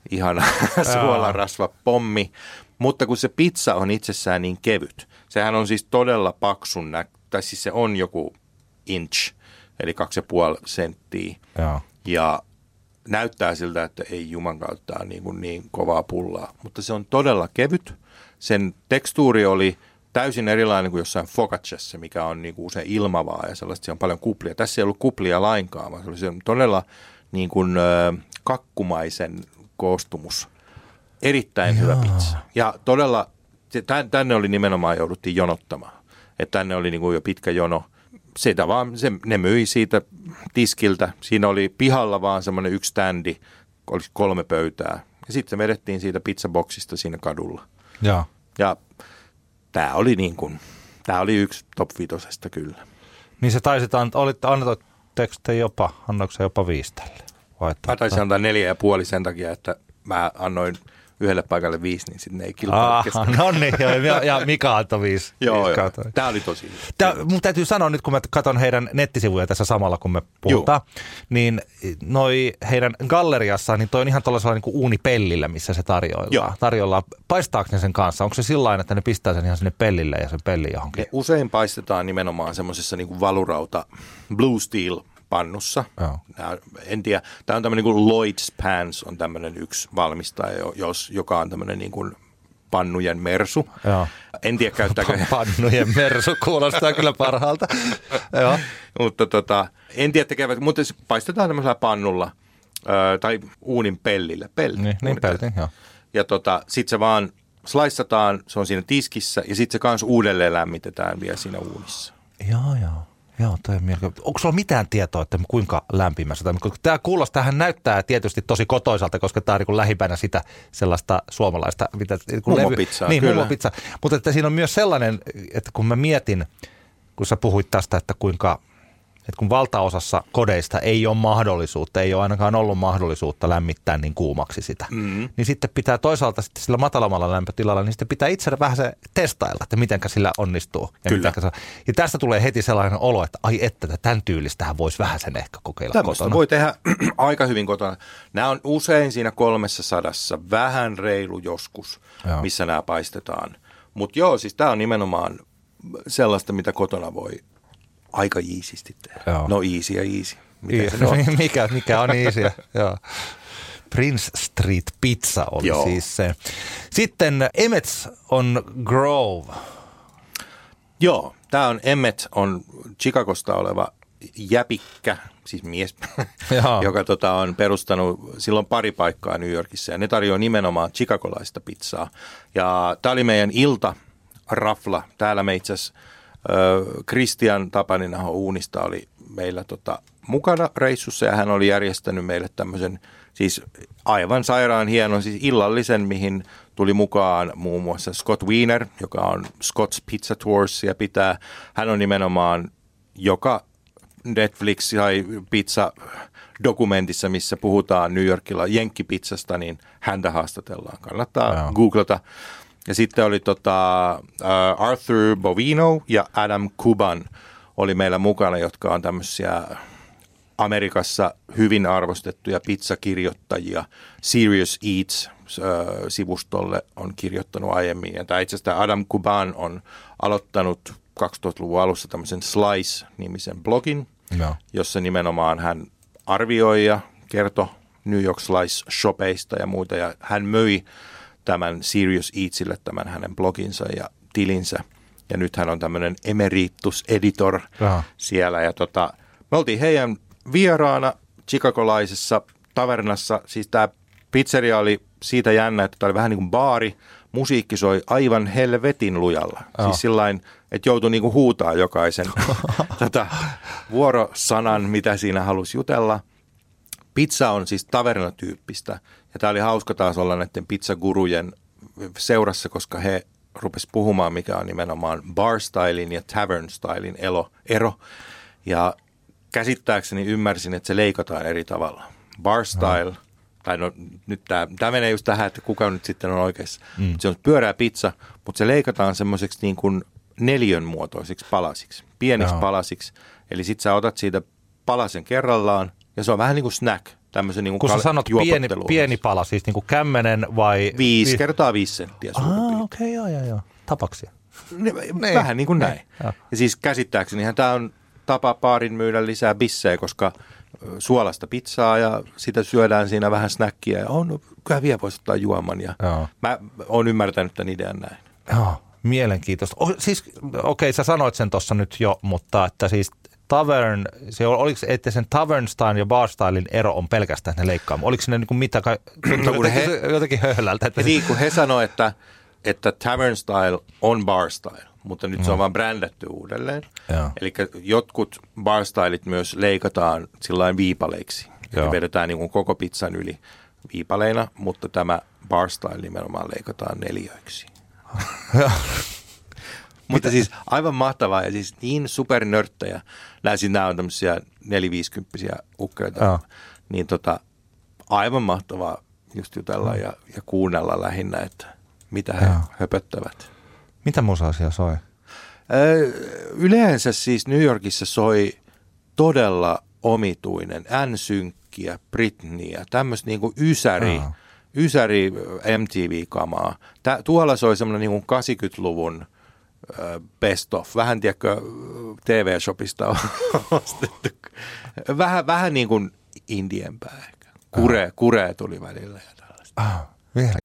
ihana suolarasva pommi. Mutta kun se pizza on itsessään niin kevyt, sehän on siis todella paksun, nä- tai siis se on joku inch, eli 2,5 senttiä. Ja. ja näyttää siltä, että ei juman kautta niin, kuin niin kovaa pullaa, mutta se on todella kevyt. Sen tekstuuri oli täysin erilainen kuin jossain focacciassa, mikä on niin kuin usein ilmavaa ja sellaista, se on paljon kuplia. Tässä ei ollut kuplia lainkaan, vaan se oli se todella niin kuin, kakkumaisen koostumus. Erittäin Jaa. hyvä pizza. Ja todella, tänne oli nimenomaan jouduttiin jonottamaan. Että tänne oli niin kuin jo pitkä jono. Sitä vaan, se, ne myi siitä tiskiltä. Siinä oli pihalla vaan semmoinen yksi standi, olisi kolme pöytää. Ja sitten se vedettiin siitä pizzaboksista siinä kadulla. Ja, ja tämä oli niin kuin, tämä oli yksi top vitosesta kyllä. Niin se taisit, olit, annettu jopa, annoiko jopa viisi tälle? Vai Mä taisin antaa neljä ja puoli sen takia, että mä annoin yhdelle paikalle viisi, niin sitten ne ei kilpailu No niin, ja, ja Mika antoi viisi. joo, joo. Tämä oli tosi Tämä, mun täytyy sanoa nyt, kun mä katson heidän nettisivuja tässä samalla, kun me puhutaan, joo. niin noi heidän galleriassaan, niin toi on ihan tuollaisella niin kuin uunipellillä, missä se tarjoillaan. Joo. tarjoillaan. Paistaako ne sen kanssa? Onko se sillä että ne pistää sen ihan sinne pellille ja sen pelli johonkin? Ne usein paistetaan nimenomaan semmoisessa niin valurauta blue steel pannussa. Oh. En tiedä, tämä on tämmöinen kuin Lloyd's Pans on tämmöinen yksi valmistaja, jos, joka on tämmöinen niin kuin pannujen mersu. Joo. En tiedä käyttääkö... Pannujen mersu kuulostaa kyllä parhaalta. Joo. mutta tota, en tiedä tekevät, mutta se paistetaan tämmöisellä pannulla ö, tai uunin pellillä. Pelli, niin, niin pelti, joo. Ja tota, sitten se vaan sliceataan, se on siinä tiskissä ja sitten se kanssa uudelleen lämmitetään vielä siinä uunissa. Joo, joo. Joo, toi on Onko sulla mitään tietoa, että kuinka lämpimässä tämä Tämä kuulostaa, tähän näyttää tietysti tosi kotoisalta, koska tämä on niin lähipänä sitä sellaista suomalaista. Mitä, niin mummopizzaa, Niin, mummopizza. Mutta että siinä on myös sellainen, että kun mä mietin, kun sä puhuit tästä, että kuinka – että kun valtaosassa kodeista ei ole mahdollisuutta, ei ole ainakaan ollut mahdollisuutta lämmittää niin kuumaksi sitä, mm-hmm. niin sitten pitää toisaalta sitten sillä matalammalla lämpötilalla, niin sitten pitää itse vähän se testailla, että miten sillä onnistuu. Ja, Kyllä. Se, ja tästä tulee heti sellainen olo, että ai että tämän tyylistähän voisi vähän sen ehkä kokeilla Tällaista kotona. voi tehdä aika hyvin kotona. Nämä on usein siinä kolmessa sadassa, vähän reilu joskus, joo. missä nämä paistetaan. Mutta joo, siis tämä on nimenomaan sellaista, mitä kotona voi aika iisisti tehdä. Joo. No easy ja easy. Miten se on? mikä, mikä on easy? Joo. Prince Street Pizza oli Joo. siis se. Sitten Emmets on Grove. Joo, tämä on Emmet on Chicagosta oleva jäpikkä, siis mies, joka tota, on perustanut silloin pari paikkaa New Yorkissa ja ne tarjoaa nimenomaan chicagolaista pizzaa. Ja tämä oli meidän ilta rafla. Täällä me itse asiassa Christian Tapaninaho Uunista oli meillä tota, mukana reissussa ja hän oli järjestänyt meille tämmöisen siis aivan sairaan hienon siis illallisen, mihin tuli mukaan muun muassa Scott Wiener, joka on Scott's Pizza Tours ja pitää. Hän on nimenomaan joka Netflix tai pizza dokumentissa, missä puhutaan New Yorkilla jenkkipizzasta, niin häntä haastatellaan. Kannattaa Joo. googlata. Ja sitten oli tota, uh, Arthur Bovino ja Adam Kuban oli meillä mukana, jotka on tämmöisiä Amerikassa hyvin arvostettuja pizzakirjoittajia. Serious Eats-sivustolle on kirjoittanut aiemmin. Ja tämä itse asiassa Adam Kuban on aloittanut 2000-luvun alussa tämmöisen Slice-nimisen blogin, Joo. jossa nimenomaan hän arvioi ja kertoi New York Slice-shopeista ja muita. Ja hän möi tämän Serious Eatsille tämän hänen bloginsa ja tilinsä. Ja nyt hän on tämmöinen emeritus editor Aha. siellä. Ja tota, me oltiin heidän vieraana chicagolaisessa tavernassa. Siis tämä pizzeria oli siitä jännä, että tämä oli vähän niin kuin baari. Musiikki soi aivan helvetin lujalla. Joo. Siis sillain, että joutui niinku huutaa jokaisen tota, vuorosanan, mitä siinä halusi jutella. Pizza on siis tavernatyyppistä. Ja tämä oli hauska taas olla näiden pizzagurujen seurassa, koska he rupes puhumaan, mikä on nimenomaan bar stylein ja tavern stylein elo, ero. Ja käsittääkseni ymmärsin, että se leikataan eri tavalla. Bar style, tai no nyt tämä, tämä menee just tähän, että kuka nyt sitten on oikeassa. Mm. Se on pyörää pizza, mutta se leikataan semmoiseksi niin kuin neljön muotoisiksi palasiksi, pieniksi Joo. palasiksi. Eli sit sä otat siitä palasen kerrallaan, ja se on vähän niin kuin snack, tämmöisen niin kuin Kun sä kal- sanot pieni, pieni pala, siis niin kuin kämmenen vai... Viisi vi- kertaa viisi senttiä Ah, okei, okay, joo, joo, joo. Tapaksia. Ne, vähän niin kuin näin. Joo. Ja siis käsittääkseni tämä on tapa paarin myydä lisää bissejä, koska suolasta pizzaa ja sitä syödään siinä vähän snackia ja on, kyllä vielä voisi ottaa juoman. Ja Joo. mä oon ymmärtänyt tämän idean näin. Joo, mielenkiintoista. O, siis, okei, okay, sä sanoit sen tuossa nyt jo, mutta että siis tavern, se ol- oliko, että sen tavern style ja bar stylein ero on pelkästään ne leikkaamaan? Oliko ne niin kuin mitä, No kun he- jotenkin, höhlältä. Että niin kuin he sanoivat, että, että tavern style on bar style, mutta nyt se on vaan brändätty uudelleen. Eli jotkut bar stylit myös leikataan sillain viipaleiksi. Ja vedetään niin kuin koko pizzan yli viipaleina, mutta tämä bar style nimenomaan leikataan neljöiksi. Mutta siis aivan mahtavaa ja siis niin supernörttejä. Nämä, siis nämä on tämmöisiä neliviisikymppisiä ukkeita. Joo. Niin tota, aivan mahtavaa just jutella ja, ja kuunnella lähinnä, että mitä he Joo. höpöttävät. Mitä musaa siellä soi? Ö, Yleensä siis New Yorkissa soi todella omituinen N-synkkiä, Britneyä, tämmöistä niinku ysäri, Aa. ysäri MTV-kamaa. Tä, tuolla soi semmoinen niinku 80-luvun ö, best of, vähän tiedätkö TV-shopista on ostettu. Vähän, vähän niin kuin indiempää ehkä. Kure, kure tuli välillä ja tällaista. Ah, vielä.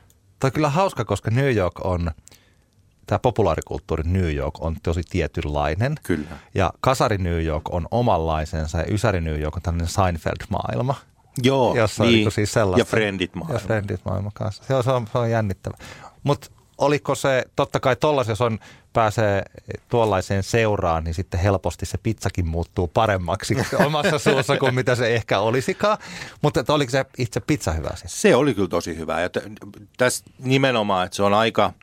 Tämä on kyllä hauska, koska New York on, tämä populaarikulttuuri New York on tosi tietynlainen. Kyllä. Ja kasari New York on omanlaisensa ja ysäri New York on tällainen Seinfeld-maailma. Joo, Jossa niin. niinku siis sellaista. ja Friendit maailma. Ja Friendit maailma kanssa. Se on, se on, se on jännittävä. Mutta oliko se, totta kai tollaisen, jos on, pääsee tuollaiseen seuraan, niin sitten helposti se pizzakin muuttuu paremmaksi omassa suussa kuin mitä se ehkä olisikaan. Mutta oliko se itse pizza hyvä siis? Se oli kyllä tosi hyvä. Ja t- tässä nimenomaan, että se on aika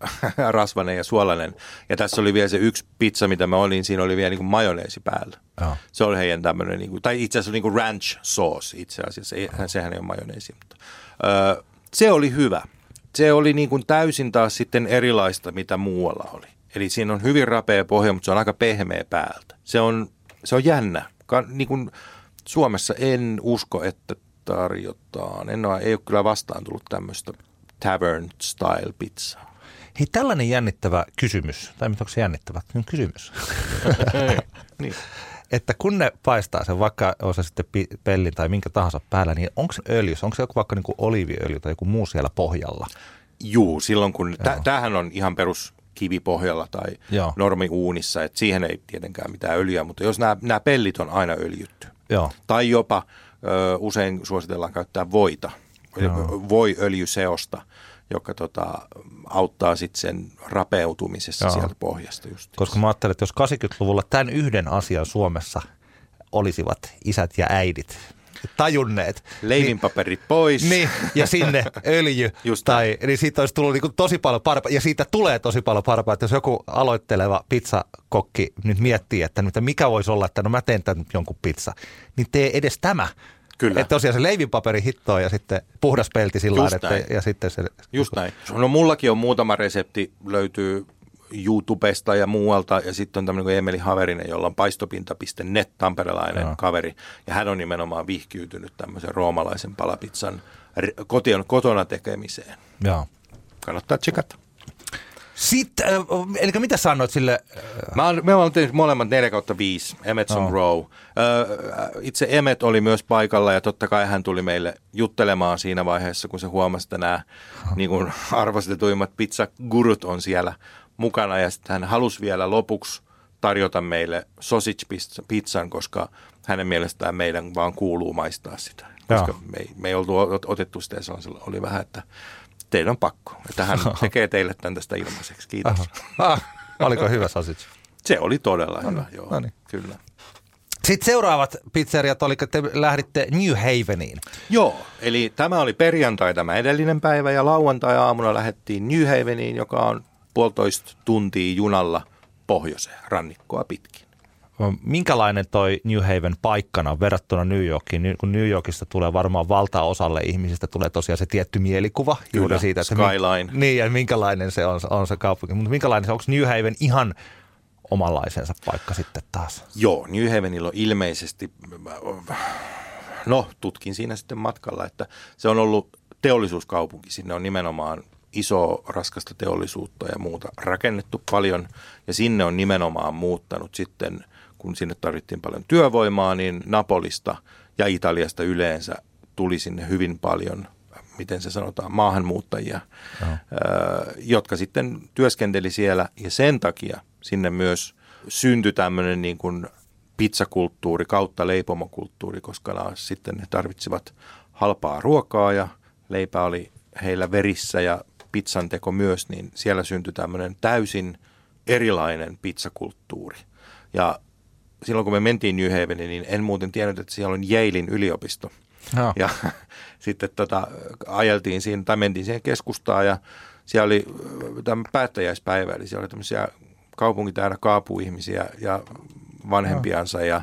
rasvainen ja suolainen. Ja tässä oli vielä se yksi pizza, mitä mä olin, siinä oli vielä niin kuin majoneesi päällä. Joo. Se oli heidän tämmöinen, niin kuin, tai itse asiassa niin kuin ranch sauce itse asiassa, ei, sehän ei ole majoneesi. Mutta, öö, se oli hyvä. Se oli niin kuin täysin taas sitten erilaista, mitä muualla oli. Eli siinä on hyvin rapea pohja, mutta se on aika pehmeä päältä. Se on, se on jännä. Ka, niin kuin Suomessa en usko, että tarjotaan. En ole, ei ole kyllä vastaan tullut tämmöistä tavern style pizzaa. Hei, tällainen jännittävä kysymys, tai onko se jännittävä? Kysymys. niin. Että kun ne paistaa sen, vaikka on se sitten pellin tai minkä tahansa päällä, niin onko se öljys, onko se joku vaikka niin kuin oliiviöljy tai joku muu siellä pohjalla? Juu, silloin kun, tä, tämähän on ihan perus kivipohjalla tai Joo. normiuunissa, että siihen ei tietenkään mitään öljyä, mutta jos nämä, nämä pellit on aina öljytty, Joo. tai jopa ö, usein suositellaan käyttää voita, voi öljyseosta, joka tota, auttaa sitten sen rapeutumisessa Joo. sieltä pohjasta just. Koska mä ajattelen, että jos 80-luvulla tämän yhden asian Suomessa olisivat isät ja äidit tajunneet. Leivinpaperit pois. Niin, ja sinne öljy. Just tai, niin siitä olisi tullut niin tosi paljon parempaa, ja siitä tulee tosi paljon parempaa, että jos joku aloitteleva pizzakokki nyt miettii, että mikä voisi olla, että no mä teen tämän jonkun pizza, niin tee edes tämä. Kyllä. Että tosiaan se leivinpaperi hittoa ja sitten puhdas pelti sillä että, ja sitten se... Just näin. No mullakin on muutama resepti, löytyy YouTubesta ja muualta, ja sitten on tämmöinen kuin Emeli Haverinen, jolla on paistopinta.net, tamperelainen Joo. kaveri, ja hän on nimenomaan vihkiytynyt tämmöisen roomalaisen palapizzan r- kotion, kotona tekemiseen. Joo. Kannattaa tsekata. Sitten, äh, eli mitä sanoit sille, Mä oon, me ollaan tehnyt molemmat 4 kautta 5, Emmets on Joo. Row. Ö, itse Emmet oli myös paikalla ja totta kai hän tuli meille juttelemaan siinä vaiheessa, kun se huomasi, että nämä niin kuin arvostetuimmat pizzagurut on siellä mukana. Ja sitten hän halusi vielä lopuksi tarjota meille sausage pizza- pizzan, koska hänen mielestään meidän vaan kuuluu maistaa sitä. Koska Joo. me ei, me ei oltu ot- otettu sitä ja se oli vähän, että teidän on pakko. Että hän tekee teille tämän tästä ilmaiseksi. Kiitos. Ah, oliko hyvä sausage? Se oli todella hyvä, joo. no niin. Kyllä. Sitten seuraavat pizzeriat oli, te lähditte New Haveniin. Joo, eli tämä oli perjantai tämä edellinen päivä ja lauantai-aamuna lähdettiin New Haveniin, joka on puolitoista tuntia junalla pohjoiseen rannikkoa pitkin. Minkälainen toi New Haven paikkana verrattuna New Yorkiin? Kun New Yorkista tulee varmaan valtaosalle ihmisistä tulee tosiaan se tietty mielikuva juuri Kyllä, siitä, että skyline. Mi- niin, ja minkälainen se on, on se kaupunki. Mutta minkälainen se, onko New Haven ihan omanlaisensa paikka sitten taas? Joo, New Havenilla on ilmeisesti, no tutkin siinä sitten matkalla, että se on ollut teollisuuskaupunki. Sinne on nimenomaan iso raskasta teollisuutta ja muuta rakennettu paljon ja sinne on nimenomaan muuttanut sitten, kun sinne tarvittiin paljon työvoimaa, niin Napolista ja Italiasta yleensä tuli sinne hyvin paljon, miten se sanotaan, maahanmuuttajia, ö, jotka sitten työskenteli siellä ja sen takia sinne myös syntyi tämmöinen niin kuin pizzakulttuuri kautta leipomokulttuuri, koska nämä sitten ne tarvitsivat halpaa ruokaa ja leipä oli heillä verissä ja pizzan teko myös, niin siellä syntyi tämmöinen täysin erilainen pizzakulttuuri. Ja silloin kun me mentiin New Haveniin, niin en muuten tiennyt, että siellä on Yalein yliopisto. Joo. Ja sitten tota, ajeltiin siinä, tai mentiin siihen keskustaan ja siellä oli tämä päättäjäispäivä, eli siellä oli tämmöisiä kaupunki täynnä kaapuihmisiä ja vanhempiansa ja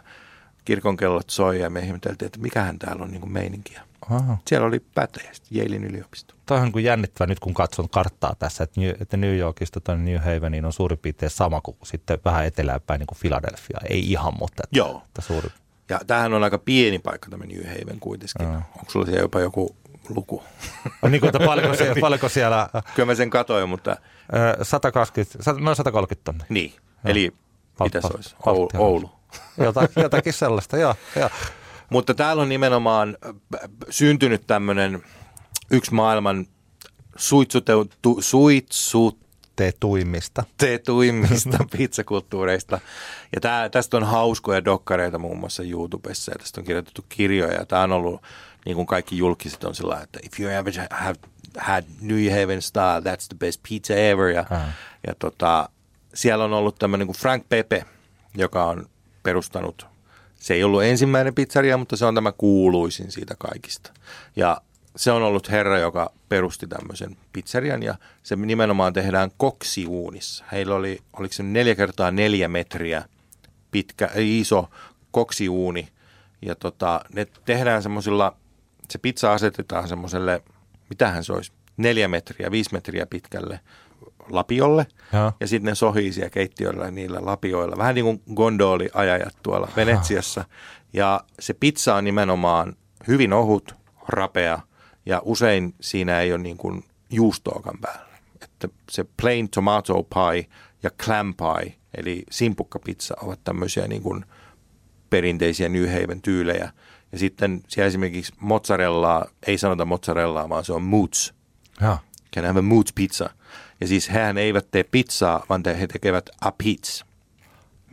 kirkonkellot soi ja me ihmeteltiin, että mikähän täällä on niin kuin meininkiä. Aha. Siellä oli päättäjäistä, Yalein yliopisto. Toi on kuin jännittävä nyt, kun katson karttaa tässä, että New, että New Yorkista tuonne New Haveniin on suurin piirtein sama kuin sitten vähän eteläänpäin niin kuin Philadelphia. Ei ihan, mutta että, Joo. että suuri. Ja tämähän on aika pieni paikka tämä New Haven kuitenkin. Joo. Onko sulla siellä jopa joku luku? niin kuin, että paljonko, siellä, paljonko siellä Kyllä mä sen katoin, mutta ö, 120, sat- noin 130 tonnia. niin. Eli mitä se olisi? Oulu. Oulu. Jotakin, jotakin sellaista, joo. joo. Mutta täällä on nimenomaan äh, syntynyt tämmöinen yksi maailman suitsuteutu, suitsutetuimmista Tetuimmista. pizzakulttuureista. Ja tää, tästä on hauskoja dokkareita muun muassa YouTubessa ja tästä on kirjoitettu kirjoja. Ja tämä on ollut, niin kuin kaikki julkiset on sillä että if you ever have had New Haven style, that's the best pizza ever. Ja, Ah. ja tota, siellä on ollut tämmöinen kuin Frank Pepe, joka on perustanut se ei ollut ensimmäinen pizzeria, mutta se on tämä kuuluisin siitä kaikista. Ja se on ollut herra, joka perusti tämmöisen pizzerian ja se nimenomaan tehdään koksiuunissa. Heillä oli, oliko se neljä kertaa neljä metriä pitkä, iso koksiuuni ja tota, ne tehdään semmoisilla, se pizza asetetaan semmoiselle, mitähän se olisi, neljä metriä, viisi metriä pitkälle lapiolle Joo. ja sitten ne sohii siellä keittiöllä niillä lapioilla. Vähän niin kuin gondoliajajat tuolla Venetsiassa. Ja se pizza on nimenomaan hyvin ohut, rapea ja usein siinä ei ole niin kuin juustoakaan päällä. Että se plain tomato pie ja clam pie, eli simpukkapizza, ovat tämmöisiä niin kuin perinteisiä New Haven tyylejä. Ja sitten siellä esimerkiksi mozzarellaa, ei sanota mozzarellaa, vaan se on moots. Joo. Can have a moots pizza. Ja siis hehän eivät tee pizzaa, vaan he tekevät a pizza.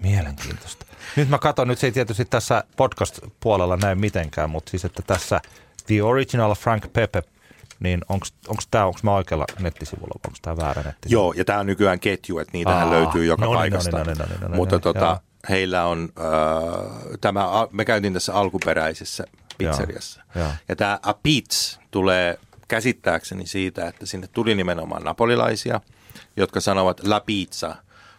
Mielenkiintoista. Nyt mä katson, nyt se ei tietysti tässä podcast-puolella näy mitenkään, mutta siis että tässä The Original Frank Pepe, niin onko tämä, onko mä oikealla nettisivulla, onko tämä väärä nettisivu? Joo, ja tämä on nykyään ketju, että niitähän Aa, löytyy joka no niin, paikasta. no niin, no niin, no niin, no niin, Mutta joo. tota, heillä on äh, tämä, me käytiin tässä alkuperäisessä pizzeriassa. Joo, joo. Ja tämä Apitz tulee käsittääkseni siitä, että sinne tuli nimenomaan napolilaisia, jotka sanovat la pizza,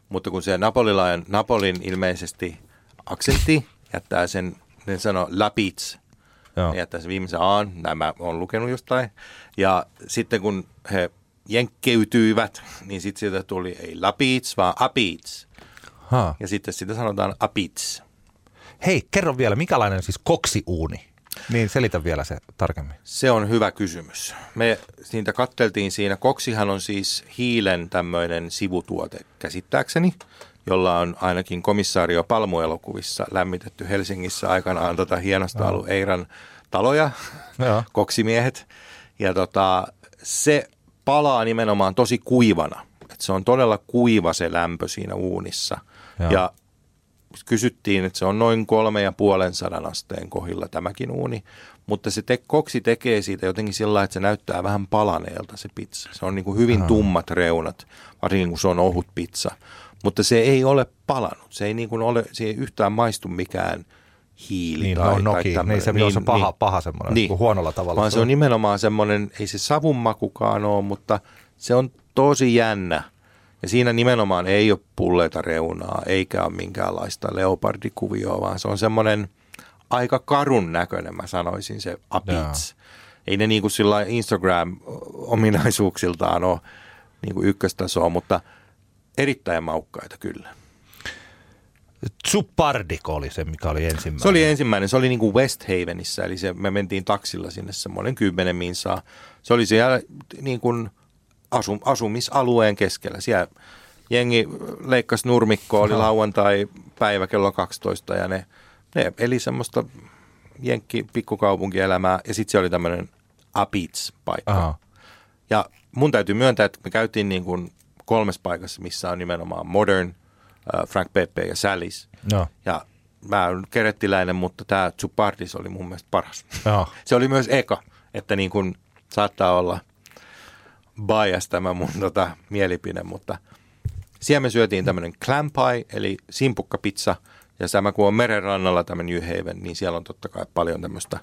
mutta kun se napolilainen, Napolin ilmeisesti aksentti jättää sen, ne sanoo la pizza, Joo. ne jättää sen viimeisen aan, nämä on lukenut jostain. Ja sitten kun he jenkkeytyivät, niin sitten siitä tuli ei la pizza, vaan apitz. Ha. Ja sitten sitä sanotaan apitz. Hei, kerro vielä, mikälainen siis koksiuuni? Niin, selitä vielä se tarkemmin. Se on hyvä kysymys. Me niitä katteltiin siinä. Koksihan on siis hiilen tämmöinen sivutuote käsittääkseni, jolla on ainakin komissaario Palmuelokuvissa lämmitetty Helsingissä aikanaan tota hienosti ollut Eiran taloja, Joo. koksimiehet. Ja tota, se palaa nimenomaan tosi kuivana. Et se on todella kuiva se lämpö siinä uunissa. Joo. Ja kysyttiin, että se on noin kolme ja puolen sadan asteen kohilla tämäkin uuni, mutta se te- koksi tekee siitä jotenkin sillä että se näyttää vähän palaneelta se pizza. Se on niin kuin hyvin tummat reunat, varsinkin kun se on ohut pizza, mutta se ei ole palanut. Se ei, niin kuin ole, se ei yhtään maistu mikään hiili Niin, tai, no, tai noki. tämmöinen. Niin, se, niin, se paha, paha semmoinen, niin. huonolla tavalla. Vaan se on nimenomaan semmoinen, ei se savunmakukaan ole, mutta se on tosi jännä. Ja siinä nimenomaan ei ole pulleita reunaa, eikä ole minkäänlaista leopardikuvioa, vaan se on semmoinen aika karun näköinen, mä sanoisin se apits. Ei ne niin kuin sillä Instagram-ominaisuuksiltaan ole niin kuin ykköstasoa, mutta erittäin maukkaita kyllä. Zupardiko oli se, mikä oli ensimmäinen. Se oli ensimmäinen, se oli niin kuin West Havenissa, eli se, me mentiin taksilla sinne semmoinen kymmenen minsaa. Se oli siellä niin kuin asu, asumisalueen keskellä. Siellä jengi leikkasi nurmikkoa, oli lauantai päivä kello 12 ja ne, ne eli semmoista jenkki pikkukaupunkielämää ja sitten se oli tämmöinen Apits-paikka. Aha. Ja mun täytyy myöntää, että me käytiin niin kuin kolmessa paikassa, missä on nimenomaan Modern, äh, Frank Pepe ja Sally's. Joo. Ja mä olen kerettiläinen, mutta tämä Zupardis oli mun mielestä paras. Joo. Se oli myös eka, että niin kuin saattaa olla bias tämä mun tota, mielipide, mutta siellä me syötiin tämmöinen clam pie, eli simpukkapizza, ja tämä kun on merenrannalla tämä New Haven, niin siellä on totta kai paljon tämmöistä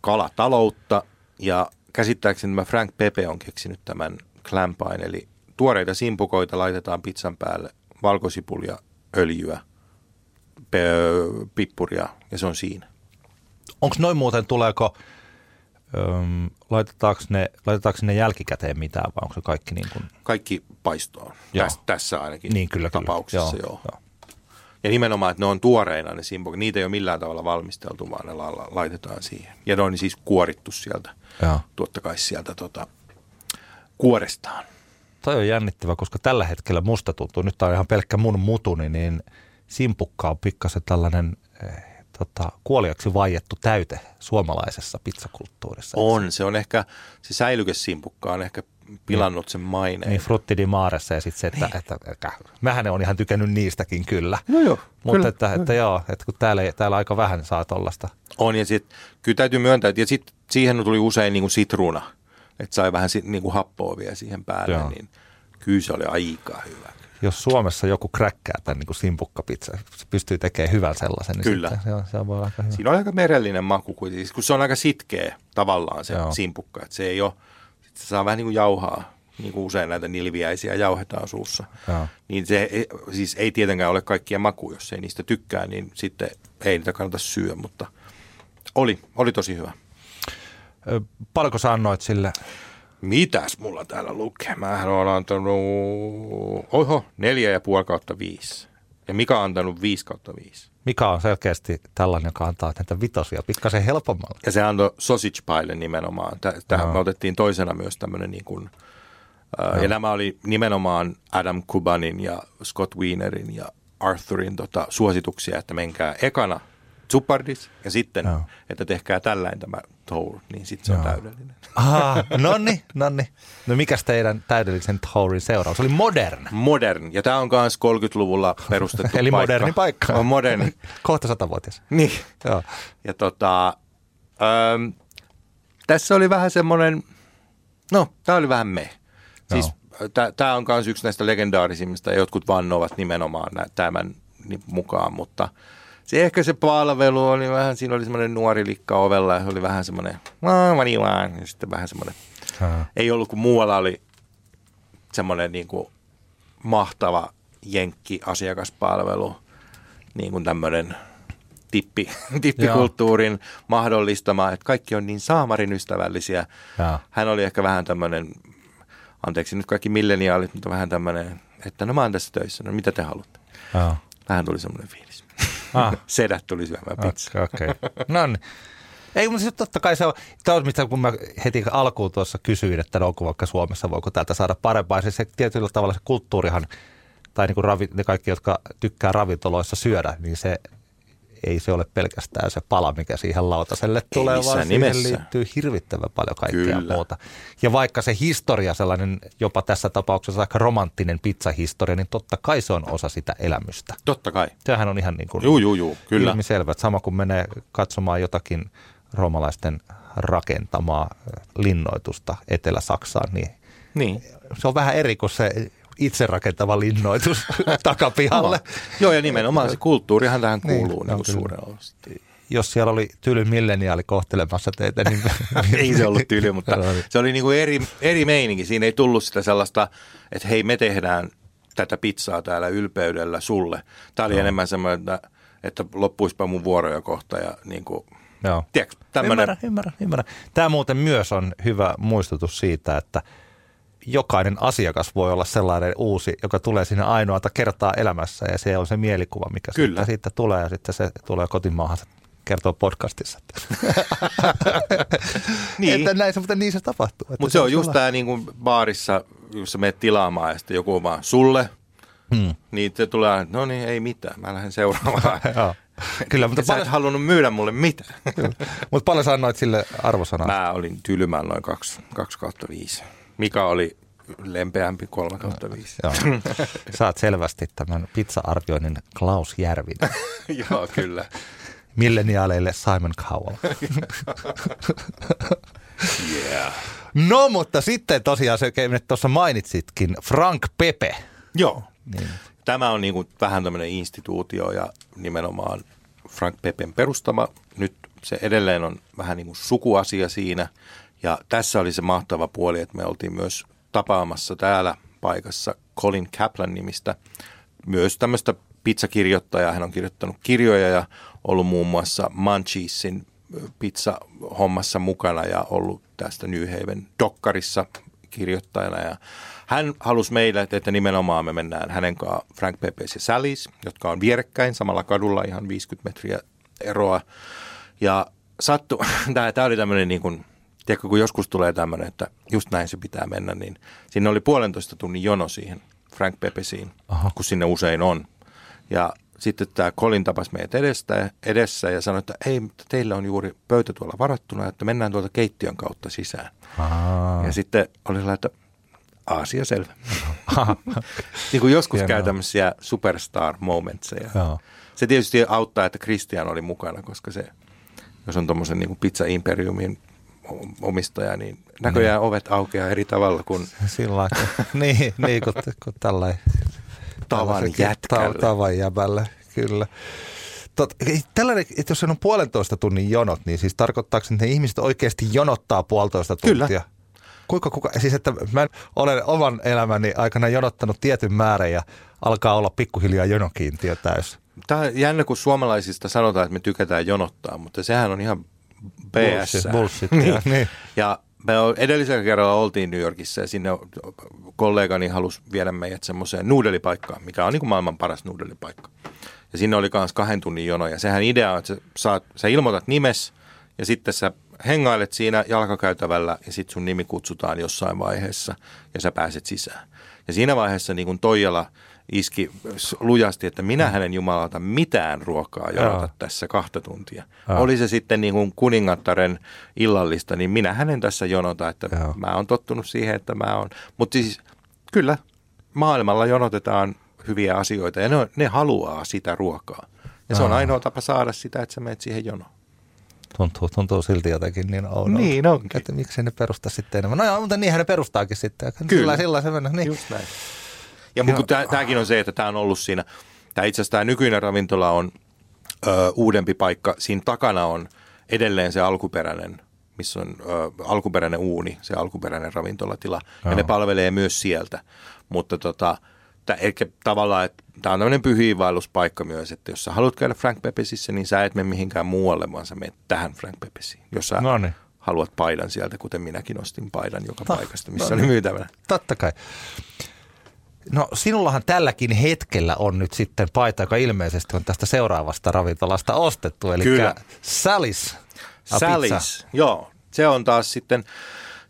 kalataloutta, ja käsittääkseni tämä Frank Pepe on keksinyt tämän clam pien, eli tuoreita simpukoita laitetaan pizzan päälle, valkosipulia, öljyä, pippuria, ja se on siinä. Onko noin muuten, tuleeko, öm, laitetaanko, ne, laitetaanko ne jälkikäteen mitään vai onko se kaikki niin kuin, Kaikki paistoon. Joo. Täs, tässä ainakin niin kyllä, kyllä. tapauksessa, joo. joo. Ja nimenomaan, että ne on tuoreina ne simpukit. Niitä ei ole millään tavalla valmisteltu, vaan ne la- la- laitetaan siihen. Ja ne on siis kuorittu sieltä, Joo. totta kai sieltä tota, kuorestaan. Toi on jännittävä, koska tällä hetkellä musta tuntuu, nyt tää on ihan pelkkä mun mutuni, niin simpukka on pikkasen tällainen eh, tota, kuoliaksi vaiettu täyte suomalaisessa pizzakulttuurissa. On, se on ehkä, se säilykesimpukka on ehkä pilannut sen maineen. Niin frutti di maressa ja sitten se, että, että, että, että mähän on ihan tykännyt niistäkin kyllä. No joo, Mutta kyllä. että, että joo, että kun täällä, täällä aika vähän saa tollasta. On, ja sitten kyllä täytyy myöntää, että ja sit, siihen tuli usein niin kuin sitruuna, että sai vähän sit, niin kuin happoa vielä siihen päälle, Joo. niin kyllä se oli aika hyvä. Jos Suomessa joku kräkkää tämän niin simpukkapizza, se pystyy tekemään hyvän sellaisen, niin Kyllä. sitten se, on, se on voi aika hyvä. Siinä on aika merellinen maku kuitenkin, kun se on aika sitkeä tavallaan se Joo. Simpukka, että se ei ole, sit se saa vähän niin kuin jauhaa, niin kuin usein näitä nilviäisiä jauhetaan suussa. Joo. Niin se ei, siis ei tietenkään ole kaikkia makuja, jos ei niistä tykkää, niin sitten ei niitä kannata syödä, mutta oli, oli tosi hyvä. Paljonko sä annoit sille? Mitäs mulla täällä lukee? Mähän olen antanut, oho, neljä ja puoli kautta viisi. Ja Mika on antanut viisi kautta viisi. Mika on selkeästi tällainen, joka antaa näitä vitosia pikkasen helpommalla. Ja se antoi sausage pile nimenomaan. Tä- Tähän Joo. me otettiin toisena myös tämmöinen niin kuin, ää, ja nämä oli nimenomaan Adam Kubanin ja Scott Wienerin ja Arthurin tota, suosituksia, että menkää ekana Zupardis ja sitten, Joo. että tehkää tällainen tämä tour, niin sitten se on täydellinen. Aha, nonni, nonni. No mikäs teidän täydellisen tourin seuraus? Oli modern. Modern, ja tämä on myös 30-luvulla perustettu Eli paikka. moderni paikka. On moderni. Kohta satavuotias. niin. Joo. Ja tota, äm, tässä oli vähän semmoinen, no tämä oli vähän me. Siis tämä on myös yksi näistä legendaarisimmista, ja jotkut vannovat nimenomaan tämän mukaan, mutta se ehkä se palvelu oli vähän, siinä oli semmoinen nuori likka ovella ja se oli vähän semmoinen, ja sitten vähän semmoinen, ei ollut kun muualla oli semmoinen niin kuin mahtava jenkki asiakaspalvelu, niin kuin tämmöinen tippi, tippikulttuurin Joo. mahdollistama, että kaikki on niin saamarin ystävällisiä. Joo. Hän oli ehkä vähän tämmöinen, anteeksi nyt kaikki milleniaalit, mutta vähän tämmöinen, että no mä oon tässä töissä, no mitä te haluatte? Joo. Vähän tuli semmoinen fiilis. Ah. Sedät tuli syömään pizzaa. Okei, okay. no niin. Ei, mutta siis totta kai se on, tämä on mistä kun mä heti alkuun tuossa kysyin, että no onko vaikka Suomessa, voiko täältä saada parempaa. Siis se tietyllä tavalla se kulttuurihan, tai niin kuin ravi, ne kaikki, jotka tykkää ravintoloissa syödä, niin se ei se ole pelkästään se pala, mikä siihen lautaselle tulee, ei vaan nimessä. siihen liittyy hirvittävän paljon kaikkea Kyllä. muuta. Ja vaikka se historia, sellainen jopa tässä tapauksessa aika romanttinen pizzahistoria, niin totta kai se on osa sitä elämystä. Totta kai. Sehän on ihan niin kuin juu, juu, juu, kyllä. ilmiselvä. Sama kuin menee katsomaan jotakin roomalaisten rakentamaa linnoitusta Etelä-Saksaan, niin, niin. se on vähän eri kuin se itse rakentava linnoitus takapihalle. No. Joo, ja nimenomaan se kulttuurihan tähän niin, kuuluu niin, niin suurella jos siellä oli tyly milleniaali kohtelemassa teitä, niin... ei se ollut tyly, mutta se oli niin kuin eri, eri meininki. Siinä ei tullut sitä sellaista, että hei me tehdään tätä pizzaa täällä ylpeydellä sulle. Tämä oli no. enemmän semmoinen, että, että loppuispa mun vuoroja kohta ja niin kuin, Joo. Tiedätkö, ymmärrän, ymmärrän, ymmärrän. Tämä muuten myös on hyvä muistutus siitä, että – jokainen asiakas voi olla sellainen uusi, joka tulee sinne ainoata kertaa elämässä ja se on se mielikuva, mikä Kyllä. Siitä, siitä tulee ja sitten se tulee kotimaahan kertoo podcastissa. niin. Että näin se, mutta niin se tapahtuu. Mutta se, se on just tämä niin kuin baarissa, jos sä menet tilaamaan ja sitten joku on vaan sulle, hmm. niin se tulee, no niin, ei mitään, mä lähden seuraavaan. Kyllä, mutta sä paljon... et halunnut myydä mulle mitään. mutta paljon sä annoit sille arvosanaa? Mä olin tylymään noin 2 kautta 5. Mika oli lempeämpi 3 kautta 5. Joo. Saat selvästi tämän pizza-arvioinnin Klaus Järvinen. Joo, kyllä. Milleniaaleille Simon Cowell. yeah. No, mutta sitten tosiaan se, että tuossa mainitsitkin, Frank Pepe. Joo. Niin. Tämä on niin kuin vähän tämmöinen instituutio ja nimenomaan Frank Pepen perustama. Nyt se edelleen on vähän niin kuin sukuasia siinä – ja tässä oli se mahtava puoli, että me oltiin myös tapaamassa täällä paikassa Colin Kaplan nimistä myös tämmöistä pizzakirjoittajaa. Hän on kirjoittanut kirjoja ja ollut muun muassa Munchiesin pizza-hommassa mukana ja ollut tästä New Haven Dokkarissa kirjoittajana. Ja hän halusi meille, että nimenomaan me mennään hänen kanssaan Frank Pepes ja Sally's, jotka on vierekkäin samalla kadulla ihan 50 metriä eroa. Ja sattu, tämä oli tämmöinen niin kuin tiedätkö, kun joskus tulee tämmöinen, että just näin se pitää mennä, niin sinne oli puolentoista tunnin jono siihen Frank Pepesiin, Aha. kun sinne usein on. Ja sitten tämä Colin tapas meidät edestä, edessä ja sanoi, että ei, teillä on juuri pöytä tuolla varattuna, että mennään tuolta keittiön kautta sisään. Aha. Ja sitten oli sellainen, että asia selvä. niin kuin joskus Hienoa. käy tämmöisiä superstar momentseja. Joo. Se tietysti auttaa, että Christian oli mukana, koska se, jos on tuommoisen niin pizza imperiumin omistaja, niin näköjään niin. ovet aukeaa eri tavalla kuin... Sillä niin, niin kuin, kuin tällainen... Tavan jätkälle. Tavan jäbälle, kyllä. Tot, tällainen, että jos on puolentoista tunnin jonot, niin siis tarkoittaako että ne ihmiset oikeasti jonottaa puolitoista tuntia? Kyllä. Kuinka kuka, siis että mä olen oman elämäni aikana jonottanut tietyn määrän ja alkaa olla pikkuhiljaa jonokiintiö täys. Tämä on jännä, kun suomalaisista sanotaan, että me tykätään jonottaa, mutta sehän on ihan BS. Bullshit, bullshit niin. Ja, niin. ja me edellisellä kerralla oltiin New Yorkissa ja sinne kollegani halusi viedä meidät semmoiseen nuudelipaikkaan, mikä on niin kuin maailman paras nuudelipaikka. Ja sinne oli myös kahden tunnin jono ja sehän idea on, että sä, saat, sä ilmoitat nimes ja sitten sä hengailet siinä jalkakäytävällä ja sitten sun nimi kutsutaan jossain vaiheessa ja sä pääset sisään. Ja siinä vaiheessa niin kuin Toijala – iski lujasti, että minä mm. hänen jumalalta mitään ruokaa jonota tässä kahta tuntia. Jaa. Oli se sitten niin kuin kuningattaren illallista, niin minä hänen tässä jonota, että Jaa. mä oon tottunut siihen, että mä oon. Mutta siis kyllä maailmalla jonotetaan hyviä asioita ja ne, ne haluaa sitä ruokaa. Ja se on ainoa tapa saada sitä, että sä menet siihen jonoon. Tuntuu, tuntuu silti jotenkin niin oudolta. Niin onkin. Että miksi ne perusta sitten enemmän. No joo, mutta niinhän ne perustaakin sitten. Kyllä. Sillä, sillä se mennä. Niin. Just näin. Ja kun tämäkin on se, että tämä on ollut siinä Tämä itse asiassa tämä nykyinen ravintola on ö, uudempi paikka. Siinä takana on edelleen se alkuperäinen, missä on ö, alkuperäinen uuni, se alkuperäinen ravintolatila. Joo. Ja ne palvelee myös sieltä. Mutta tota, tää, ehkä tavallaan, että tämä on tämmöinen pyhiinvaelluspaikka myös, että jos sä haluat käydä Frank Pepesissä, niin sä et mene mihinkään muualle, vaan sä menet tähän Frank Pepesiin. Jos sä Noniin. haluat paidan sieltä, kuten minäkin ostin paidan joka No, paikasta, missä no oli niin. myytävänä. Totta kai. No sinullahan tälläkin hetkellä on nyt sitten paita, joka ilmeisesti on tästä seuraavasta ravintolasta ostettu, eli Kyllä. Salis. A Pizza. Salis, joo. Se on taas sitten,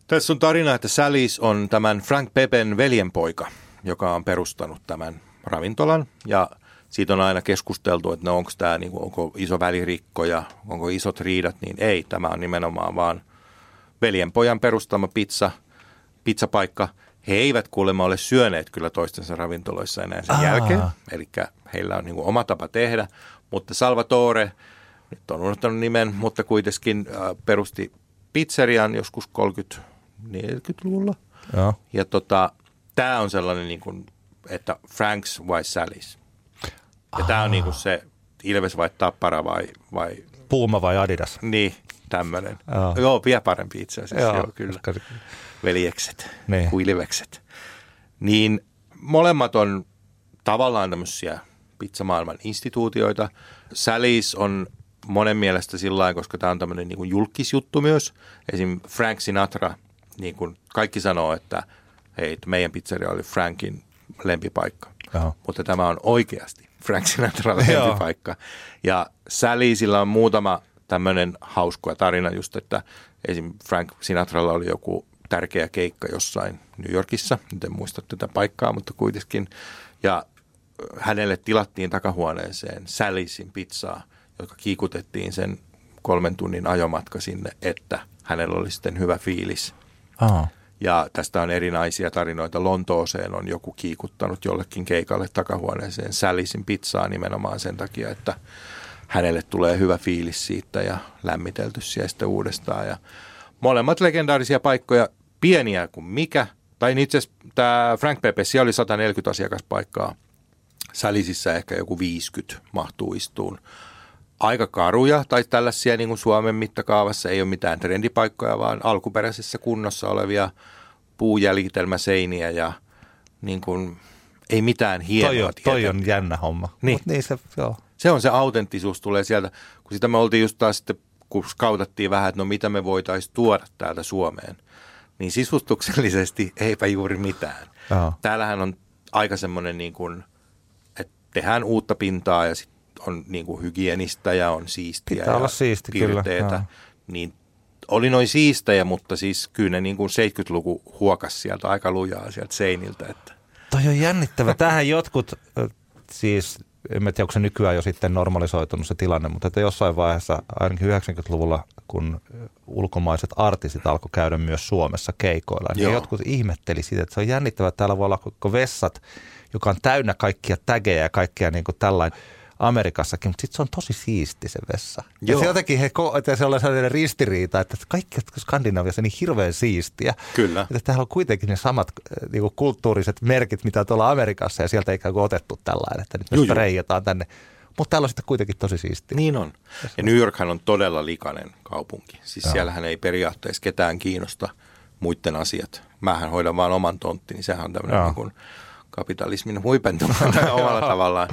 tässä on tarina, että Salis on tämän Frank Pepen veljenpoika, joka on perustanut tämän ravintolan. Ja siitä on aina keskusteltu, että no onko tämä, niin onko iso välirikko ja onko isot riidat, niin ei. Tämä on nimenomaan vaan veljenpojan perustama pizza, pizzapaikka. He eivät kuulemma ole syöneet kyllä toistensa ravintoloissa enää sen Aa. jälkeen. Eli heillä on niin kuin oma tapa tehdä. Mutta Salvatore, nyt on unohtanut nimen, mutta kuitenkin äh, perusti pizzerian joskus 30-40-luvulla. Joo. Ja tota, tämä on sellainen, niin kuin, että Franks vai Sally's. Ja tämä on niin kuin se Ilves vai Tappara vai, vai Puuma vai Adidas? niin, tämmöinen. Joo. Joo, vielä parempi itse asiassa, joo, joo kyllä. koska- Veljekset, Niin. kuin Ilvekset. Niin molemmat on tavallaan tämmöisiä pizzamaailman instituutioita. Salis on monen mielestä sillä lailla, koska tämä on tämmöinen niin kuin julkisjuttu myös. Esim. Frank Sinatra, niin kuin kaikki sanoo, että hei, meidän pizzeria oli Frankin lempipaikka. Joo. Mutta tämä on oikeasti Frank Sinatran Joo. lempipaikka. Ja Salisillä on muutama tämmöinen hauska tarina just, että esim. Frank Sinatralla oli joku tärkeä keikka jossain New Yorkissa, nyt en muista tätä paikkaa, mutta kuitenkin. Ja hänelle tilattiin takahuoneeseen Salisin pizzaa, joka kiikutettiin sen kolmen tunnin ajomatka sinne, että hänellä oli sitten hyvä fiilis. Aa. Ja tästä on erinäisiä tarinoita. Lontooseen on joku kiikuttanut jollekin keikalle takahuoneeseen Salisin pizzaa nimenomaan sen takia, että hänelle tulee hyvä fiilis siitä ja lämmitelty siellä sitten uudestaan. Ja molemmat legendaarisia paikkoja, pieniä kuin mikä. Tai itse asiassa tämä Frank Pepes, siellä oli 140 asiakaspaikkaa. Sälisissä ehkä joku 50 mahtuu istuun. Aika karuja tai tällaisia niin kuin Suomen mittakaavassa ei ole mitään trendipaikkoja, vaan alkuperäisessä kunnossa olevia puujäljitelmäseiniä ja niin kuin, ei mitään hienoa. Toi, on, toi on jännä homma. Niin. Mut niin se, joo. Se on se autenttisuus tulee sieltä, kun sitä me oltiin just taas sitten, kun skautattiin vähän, että no mitä me voitaisiin tuoda täältä Suomeen, niin sisustuksellisesti eipä juuri mitään. Joo. Täällähän on aika semmoinen niin kuin, että tehdään uutta pintaa ja sit on niin kuin hygienistä ja on siistiä Pitää ja olla siisti, kyllä, pirteetä. joo. Niin oli noin siistejä, mutta siis kyllä ne niin kuin 70-luku huokas sieltä aika lujaa sieltä seiniltä. Että. Toi on jännittävä. Tähän jotkut, siis en tiedä, onko se nykyään jo sitten normalisoitunut se tilanne, mutta että jossain vaiheessa, ainakin 90-luvulla, kun ulkomaiset artistit alkoi käydä myös Suomessa keikoilla, niin Joo. jotkut ihmetteli sitä, että se on jännittävä, että täällä voi olla koko vessat, joka on täynnä kaikkia tägejä ja kaikkia niin kuin tällainen Amerikassakin, mutta sitten se on tosi siisti se vessa. Ja Joo. se jotenkin he, ko- että se on sellainen ristiriita, että kaikki Skandinaviassa on niin hirveän siistiä. Kyllä. Että täällä on kuitenkin ne samat äh, niinku kulttuuriset merkit, mitä tuolla Amerikassa ja sieltä ikään kuin otettu tällainen, että nyt me sitä reijataan tänne. Mutta täällä on sitten kuitenkin tosi siistiä. Niin on. Ja New Yorkhan on todella likainen kaupunki. Siis Joo. siellähän ei periaatteessa ketään kiinnosta muiden asiat. Mähän hoidan vaan oman tonttini. Sehän on tämmöinen niin kuin kapitalismin huipentuma omalla tavallaan.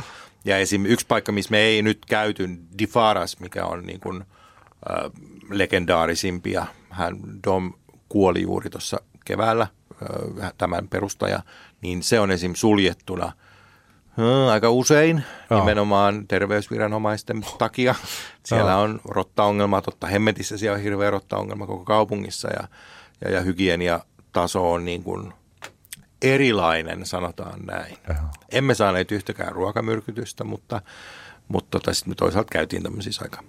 Ja esim. yksi paikka, missä me ei nyt käyty, Difaras, mikä on niin kuin, äh, legendaarisimpia. Hän Dom kuoli juuri tuossa keväällä, äh, tämän perustaja, niin se on esim. suljettuna Hmm, aika usein, Joo. nimenomaan terveysviranomaisten takia. Siellä Joo. on rottaongelma, totta hemmetissä siellä on hirveä rottaongelma koko kaupungissa ja, ja, ja hygieniataso on niin kuin erilainen, sanotaan näin. Emme saaneet yhtäkään ruokamyrkytystä, mutta, mutta tota, sitten me toisaalta käytiin tämmöisissä aika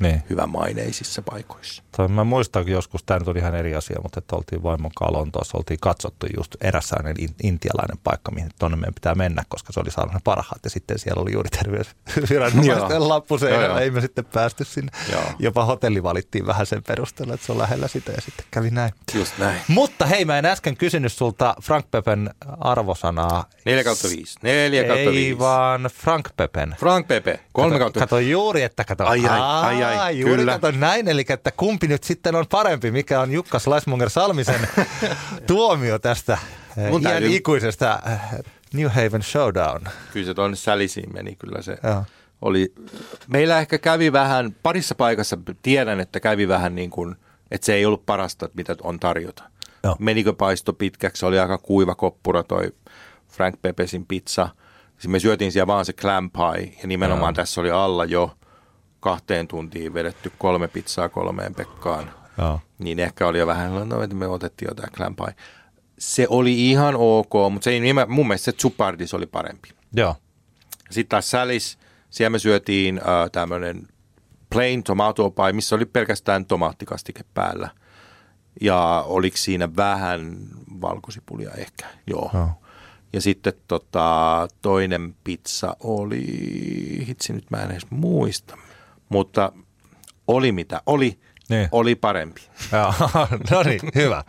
Niin. hyvämaineisissa paikoissa. Tai mä muistan joskus, tämä nyt oli ihan eri asia, mutta että oltiin vaimon kanssa Lontoossa, oltiin katsottu just erässä in, intialainen paikka, mihin tuonne meidän pitää mennä, koska se oli saanut ne parhaat. Ja sitten siellä oli juuri terveysviranomaisten lappu seinällä, ei me sitten päästy sinne. Joo. Jopa hotelli valittiin vähän sen perusteella, että se on lähellä sitä ja sitten kävi näin. Just näin. Mutta hei, mä en äsken kysynyt sulta Frank Pepen arvosanaa. 4 kautta 5. 4 kautta Ei 5. vaan Frank Pepen. Frank Pepe, 3 Kato, kautta kato juuri, että kato. Ai, ai, Aa, ai, ai, juuri kyllä. kato näin, eli että kumpi nyt sitten on parempi, mikä on Jukka Slasmonger Salmisen tuomio tästä eh, Mun iän täytyy- ikuisesta eh, New Haven Showdown. Kyllä se tuonne sälisiin meni, kyllä se Joo. oli. Meillä ehkä kävi vähän, parissa paikassa tiedän, että kävi vähän niin kuin, että se ei ollut parasta, mitä on tarjota. Joo. Menikö paisto pitkäksi, oli aika kuiva koppura toi Frank Pepesin pizza. Sitten me syötiin siellä vaan se clam pie ja nimenomaan Joo. tässä oli alla jo kahteen tuntiin vedetty kolme pizzaa kolmeen Pekkaan. Joo. Niin ehkä oli jo vähän, no että me otettiin jo tämä clam pie. Se oli ihan ok, mutta se ei, mun mielestä se Zupardis oli parempi. Joo. Sitten taas Salis, siellä me syötiin äh, tämmöinen plain tomato pie, missä oli pelkästään tomaattikastike päällä. Ja oliko siinä vähän valkosipulia ehkä, joo. Joo. Ja sitten tota, toinen pizza oli, hitsi nyt mä en edes muista, mutta oli mitä oli, Niin. oli parempi. Joo. no niin, hyvä.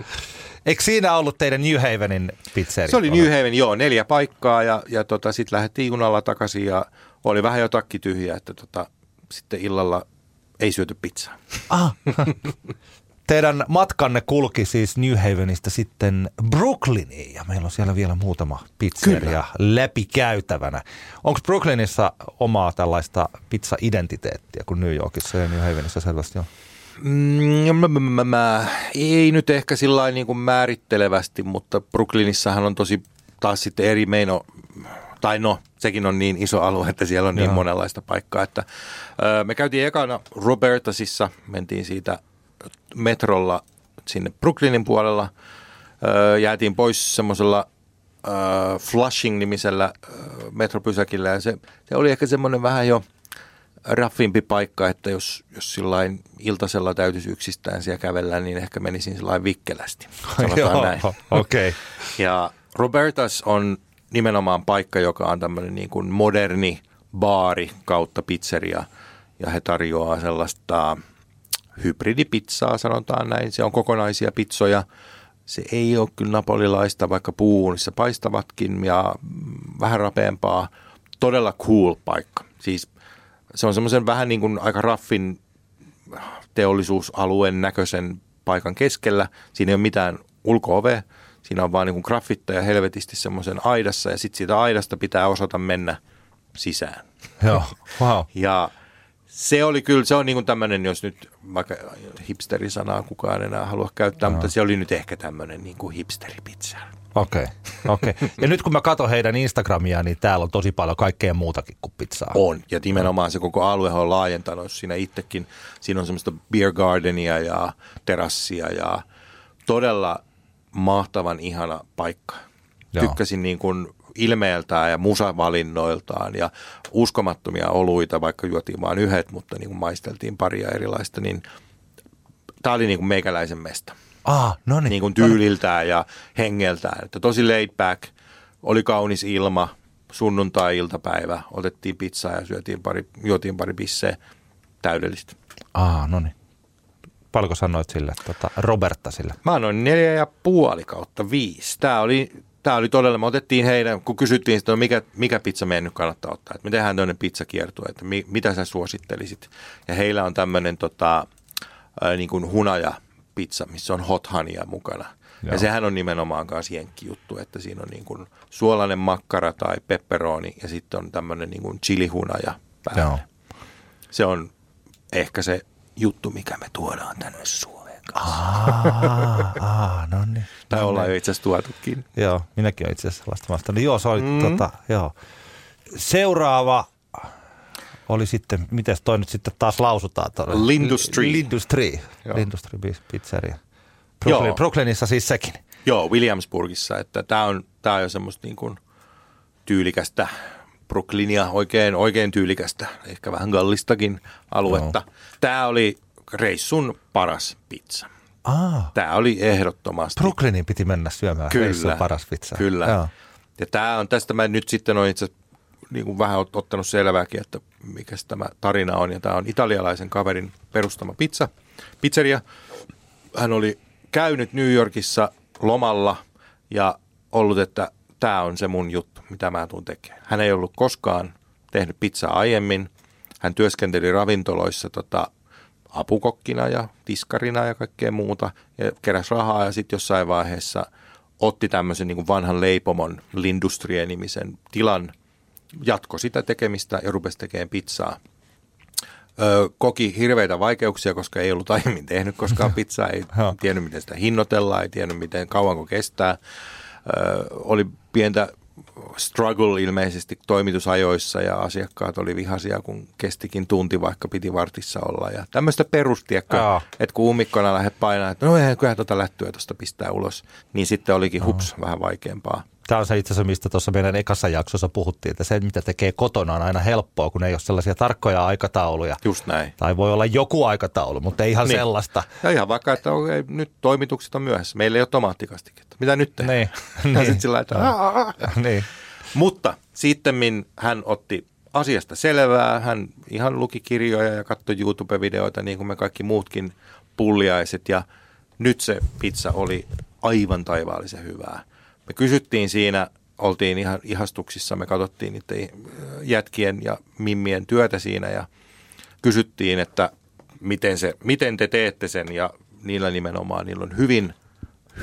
Eikö siinä ollut teidän New Havenin pizzeria? Se oli New Haven, joo, neljä paikkaa ja, ja tota, sitten lähdettiin junalla takaisin ja oli vähän jo takki tyhjä, että tota, sitten illalla ei syöty pizzaa. Ah. Teidän matkanne kulki siis New Havenista sitten Brooklyniin ja meillä on siellä vielä muutama pizzeria Kyllä. läpikäytävänä. Onko Brooklynissa omaa tällaista pizza-identiteettiä kuin New Yorkissa ja New Havenissa selvästi on? Mm, mä, mä, ei nyt ehkä sillä niin kuin määrittelevästi, mutta Brooklynissahan on tosi taas sitten eri meino, tai no, sekin on niin iso alue, että siellä on niin Joo. monenlaista paikkaa. Että, me käytiin ekana Robertasissa, mentiin siitä metrolla sinne Brooklynin puolella, jäätiin pois semmoisella ö, Flushing-nimisellä ö, metropysäkillä ja se, se oli ehkä semmoinen vähän jo raffimpi paikka, että jos, jos sillain iltasella täytyisi yksistään siellä kävellä, niin ehkä menisin sillain vikkelästi. Sanotaan näin. okei. Okay. Ja Robertas on nimenomaan paikka, joka on tämmöinen niin kuin moderni baari kautta pizzeria. Ja he tarjoaa sellaista hybridipizzaa, sanotaan näin. Se on kokonaisia pizzoja. Se ei ole kyllä napolilaista, vaikka puunissa paistavatkin ja vähän rapeampaa. Todella cool paikka. Siis se on semmoisen vähän niin kuin aika raffin teollisuusalueen näköisen paikan keskellä. Siinä ei ole mitään ulko Siinä on vaan niin kuin graffittaja helvetisti semmoisen aidassa ja sitten siitä aidasta pitää osata mennä sisään. Joo, wow. Ja se oli kyllä, se on niin kuin tämmöinen, jos nyt vaikka hipsterisanaa kukaan enää halua käyttää, mutta se oli nyt ehkä tämmöinen niin kuin hipsteripizza. Okei, okay. okei. Okay. Ja nyt kun mä katson heidän Instagramia, niin täällä on tosi paljon kaikkea muutakin kuin pizzaa. On, ja nimenomaan se koko alue on laajentanut siinä itsekin. Siinä on semmoista beer gardenia ja terassia ja todella mahtavan ihana paikka. Joo. Tykkäsin niin kuin ilmeeltään ja musavalinnoiltaan ja uskomattomia oluita, vaikka juotiin vain yhdet, mutta niin kuin maisteltiin paria erilaista, niin tämä oli niin kuin meikäläisen mesta. Ah, no niin. Niin kuin tyyliltään ja hengeltään. Että tosi laid back, oli kaunis ilma, sunnuntai-iltapäivä, otettiin pizzaa ja syötiin pari, juotiin pari bisseä. Täydellistä. Ah, no niin. Paljonko sanoit sille, tota, Roberta sille? Mä annoin neljä ja puoli kautta viisi. Tämä oli, tämä oli todella, me otettiin heidän, kun kysyttiin no mikä, mikä pizza meidän nyt kannattaa ottaa, että me tehdään tämmöinen pizzakiertue, että mi, mitä sä suosittelisit. Ja heillä on tämmöinen tota, ää, niin kuin hunaja pizza, missä on hot honeya mukana. Joo. Ja sehän on nimenomaan myös jenkki juttu, että siinä on niin kuin suolainen makkara tai pepperoni ja sitten on tämmöinen niin kuin chilihunaja päälle. Joo. Se on ehkä se juttu, mikä me tuodaan tänne Suomeen kanssa. Ah, ah no niin. Tai ollaan jo itse asiassa tuotukin. Joo, minäkin olen itse asiassa sellaista vastannut. Joo, se oli mm. tota, joo. Seuraava oli sitten, miten toi nyt sitten taas lausutaan? Toi? Lindustry. Lindustry. Joo. Lindustry pizzeria. Brooklyn, Joo. Brooklynissa siis sekin. Joo, Williamsburgissa, että tämä on, tää on jo semmoista niin kuin tyylikästä Brooklynia, oikein, oikein tyylikästä, ehkä vähän gallistakin aluetta. No. Tämä oli reissun paras pizza. Ah, Tämä oli ehdottomasti. Brooklynin piti mennä syömään Kyllä, reissun paras pizza. Kyllä. Joo. Ja tämä on, tästä mä nyt sitten olen itse niin kuin vähän ot- ottanut selvääkin, että mikä tämä tarina on. Ja tämä on italialaisen kaverin perustama pizza, pizzeria. Hän oli käynyt New Yorkissa lomalla ja ollut, että tämä on se mun juttu, mitä mä tuun tekemään. Hän ei ollut koskaan tehnyt pizzaa aiemmin. Hän työskenteli ravintoloissa tota, apukokkina ja tiskarina ja kaikkea muuta ja keräsi rahaa ja sitten jossain vaiheessa otti tämmöisen niin vanhan leipomon Lindustrie-nimisen tilan, jatko sitä tekemistä ja rupesi tekemään pizzaa. Ö, koki hirveitä vaikeuksia, koska ei ollut aiemmin tehnyt koskaan pizzaa, ei tiennyt miten sitä hinnoitellaan, ei tiennyt miten kauanko kestää. Ö, oli pientä struggle ilmeisesti toimitusajoissa ja asiakkaat oli vihaisia, kun kestikin tunti, vaikka piti vartissa olla. Ja tämmöistä perustiekkä, Joo. että kun ummikkona lähdet painaa, että no eihän kyllä tuota lähtyä tuosta pistää ulos, niin sitten olikin hups vähän vaikeampaa. Tämä on se itse asiassa, mistä tuossa meidän ekassa jaksossa puhuttiin, että se, mitä tekee kotona, on aina helppoa, kun ei ole sellaisia tarkkoja aikatauluja. Just näin. Tai voi olla joku aikataulu, mutta ei ihan Niin. sellaista. Ja ihan vaikka, että okei, nyt toimitukset on myöhässä. Meillä ei ole tomaattikastiketta. Mitä nyt tehdään? Niin. Ja niin. sitten sillä lailla, että niin. Mutta sitten hän otti asiasta selvää. Hän ihan luki kirjoja ja katsoi YouTube-videoita niin kuin me kaikki muutkin pulliaiset. Ja nyt se pizza oli aivan taivaallisen hyvää. Me kysyttiin siinä, oltiin ihan ihastuksissa, me katsottiin niiden jätkien ja mimmien työtä siinä ja kysyttiin, että miten, se, miten te teette sen ja niillä nimenomaan, niillä on hyvin,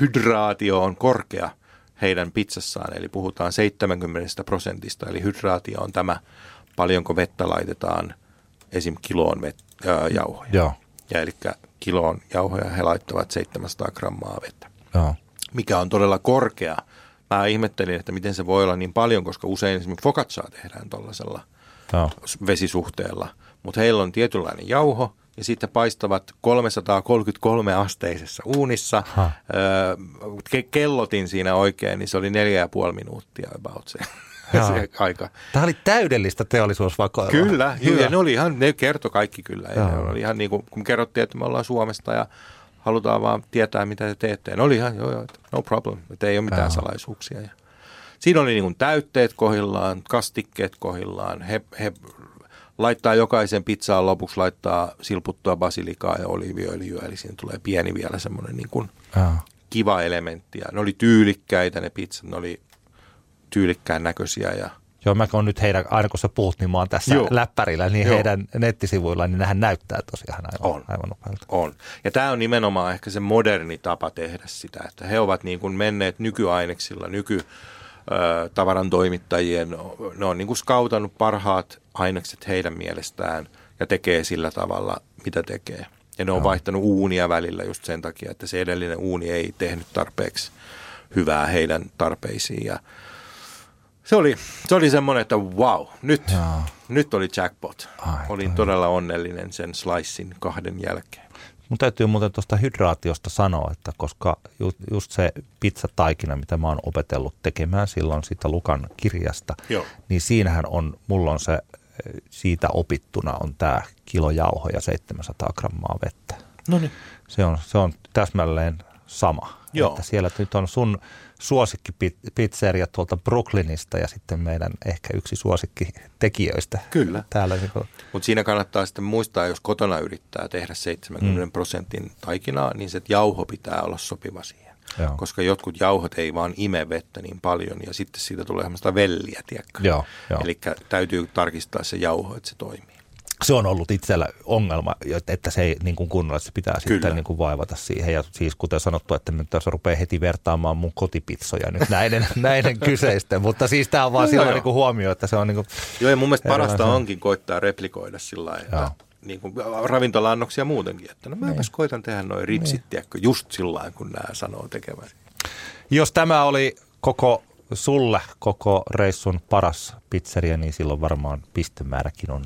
hydraatio on korkea heidän pizzassaan, eli puhutaan 70 prosentista, eli hydraatio on tämä, paljonko vettä laitetaan esim. kiloon vet, ää, jauhoja. Joo. Ja eli kiloon jauhoja he laittavat 700 grammaa vettä, Joo. mikä on todella korkea. Mä ihmettelin, että miten se voi olla niin paljon, koska usein esimerkiksi focaccia tehdään tuollaisella Joo. vesisuhteella, mutta heillä on tietynlainen jauho ja sitten paistavat 333 asteisessa uunissa. Ha. Öö, ke- kellotin siinä oikein, niin se oli neljä ja puoli minuuttia about se, se aika. Tämä oli täydellistä teollisuusvakoilua. Kyllä, Hyvä. ja ne oli ihan, ne kertoi kaikki kyllä. Ja ne oli ihan niin kuin, kun kerrottiin, että me ollaan Suomesta ja halutaan vaan tietää, mitä te teette. Ja ne oli ihan, joo, joo, no problem, että ei ole mitään Joo. salaisuuksia. Ja siinä oli niin kuin täytteet kohillaan, kastikkeet kohillaan. He, he laittaa jokaisen pizzaan lopuksi, laittaa silputtua basilikaa ja oliiviöljyä, eli siinä tulee pieni vielä semmoinen niin kuin kiva elementti. Ja ne oli tyylikkäitä ne pizzat, ne oli tyylikkään näköisiä ja Joo, mä oon nyt heidän, aina kun sä puhut, niin mä oon tässä Joo. Joo. läppärillä, niin Joo. Joo. heidän nettisivuillaan, niin nehän näyttää tosiaan aivan, On. aivan nopealta. On. Ja tämä on nimenomaan ehkä se moderni tapa tehdä sitä, että he ovat niin kuin menneet nykyaineksilla, nyky ö, tavaran toimittajien, ne on niin kuin skautannut parhaat ainekset heidän mielestään ja tekee sillä tavalla, mitä tekee. Ja ne on vaihtanut uunia välillä just sen takia, että se edellinen uuni ei tehnyt tarpeeksi hyvää heidän tarpeisiin. Ja se oli, se oli semmoinen, että wow, nyt, nyt oli jackpot. Ai, Olin toi. todella onnellinen sen slicein kahden jälkeen. Mun täytyy muuten tuosta hydraatiosta sanoa, että koska ju, just se pizzataikina, mitä mä oon opetellut tekemään silloin siitä Lukan kirjasta, Joo. niin siinähän on, mulla on se siitä opittuna on tämä kilo jauho ja 700 grammaa vettä. No niin. Se on, se on täsmälleen sama. Joo. Että siellä nyt on sun suosikkipizzeria tuolta Brooklynista ja sitten meidän ehkä yksi suosikki tekijöistä. Kyllä. Täällä niin Mutta siinä kannattaa sitten muistaa, jos kotona yrittää tehdä 70 mm. prosentin taikinaa, niin se jauho pitää olla sopiva siihen. Joo. Koska jotkut jauhot ei vaan ime vettä niin paljon ja sitten siitä tulee semmoista velliä, tiedätkö? Joo, joo. Eli täytyy tarkistaa se jauho, että se toimii. Se on ollut itsellä ongelma, että se ei niin kuin kunnolla, että se pitää Kyllä. sitten niin kuin vaivata siihen. Ja siis kuten sanottu, että nyt tässä rupeaa heti vertaamaan mun kotipitsoja nyt näiden, näiden kyseisten. Mutta siis tämä on vaan No silloin joo. niin kuin huomio, että se on niin kuin, Joo, ja mun mielestä parasta onkin koittaa replikoida sillä lailla, niin kuin ravintola-annoksia muutenkin, että no mäpäs koitan tehdä noin ritsit, tiedätkö, just sillä lailla, kun nämä sanoo tekevänsä. Jos tämä oli koko sulle koko reissun paras pizzeria, niin silloin varmaan pistemääräkin on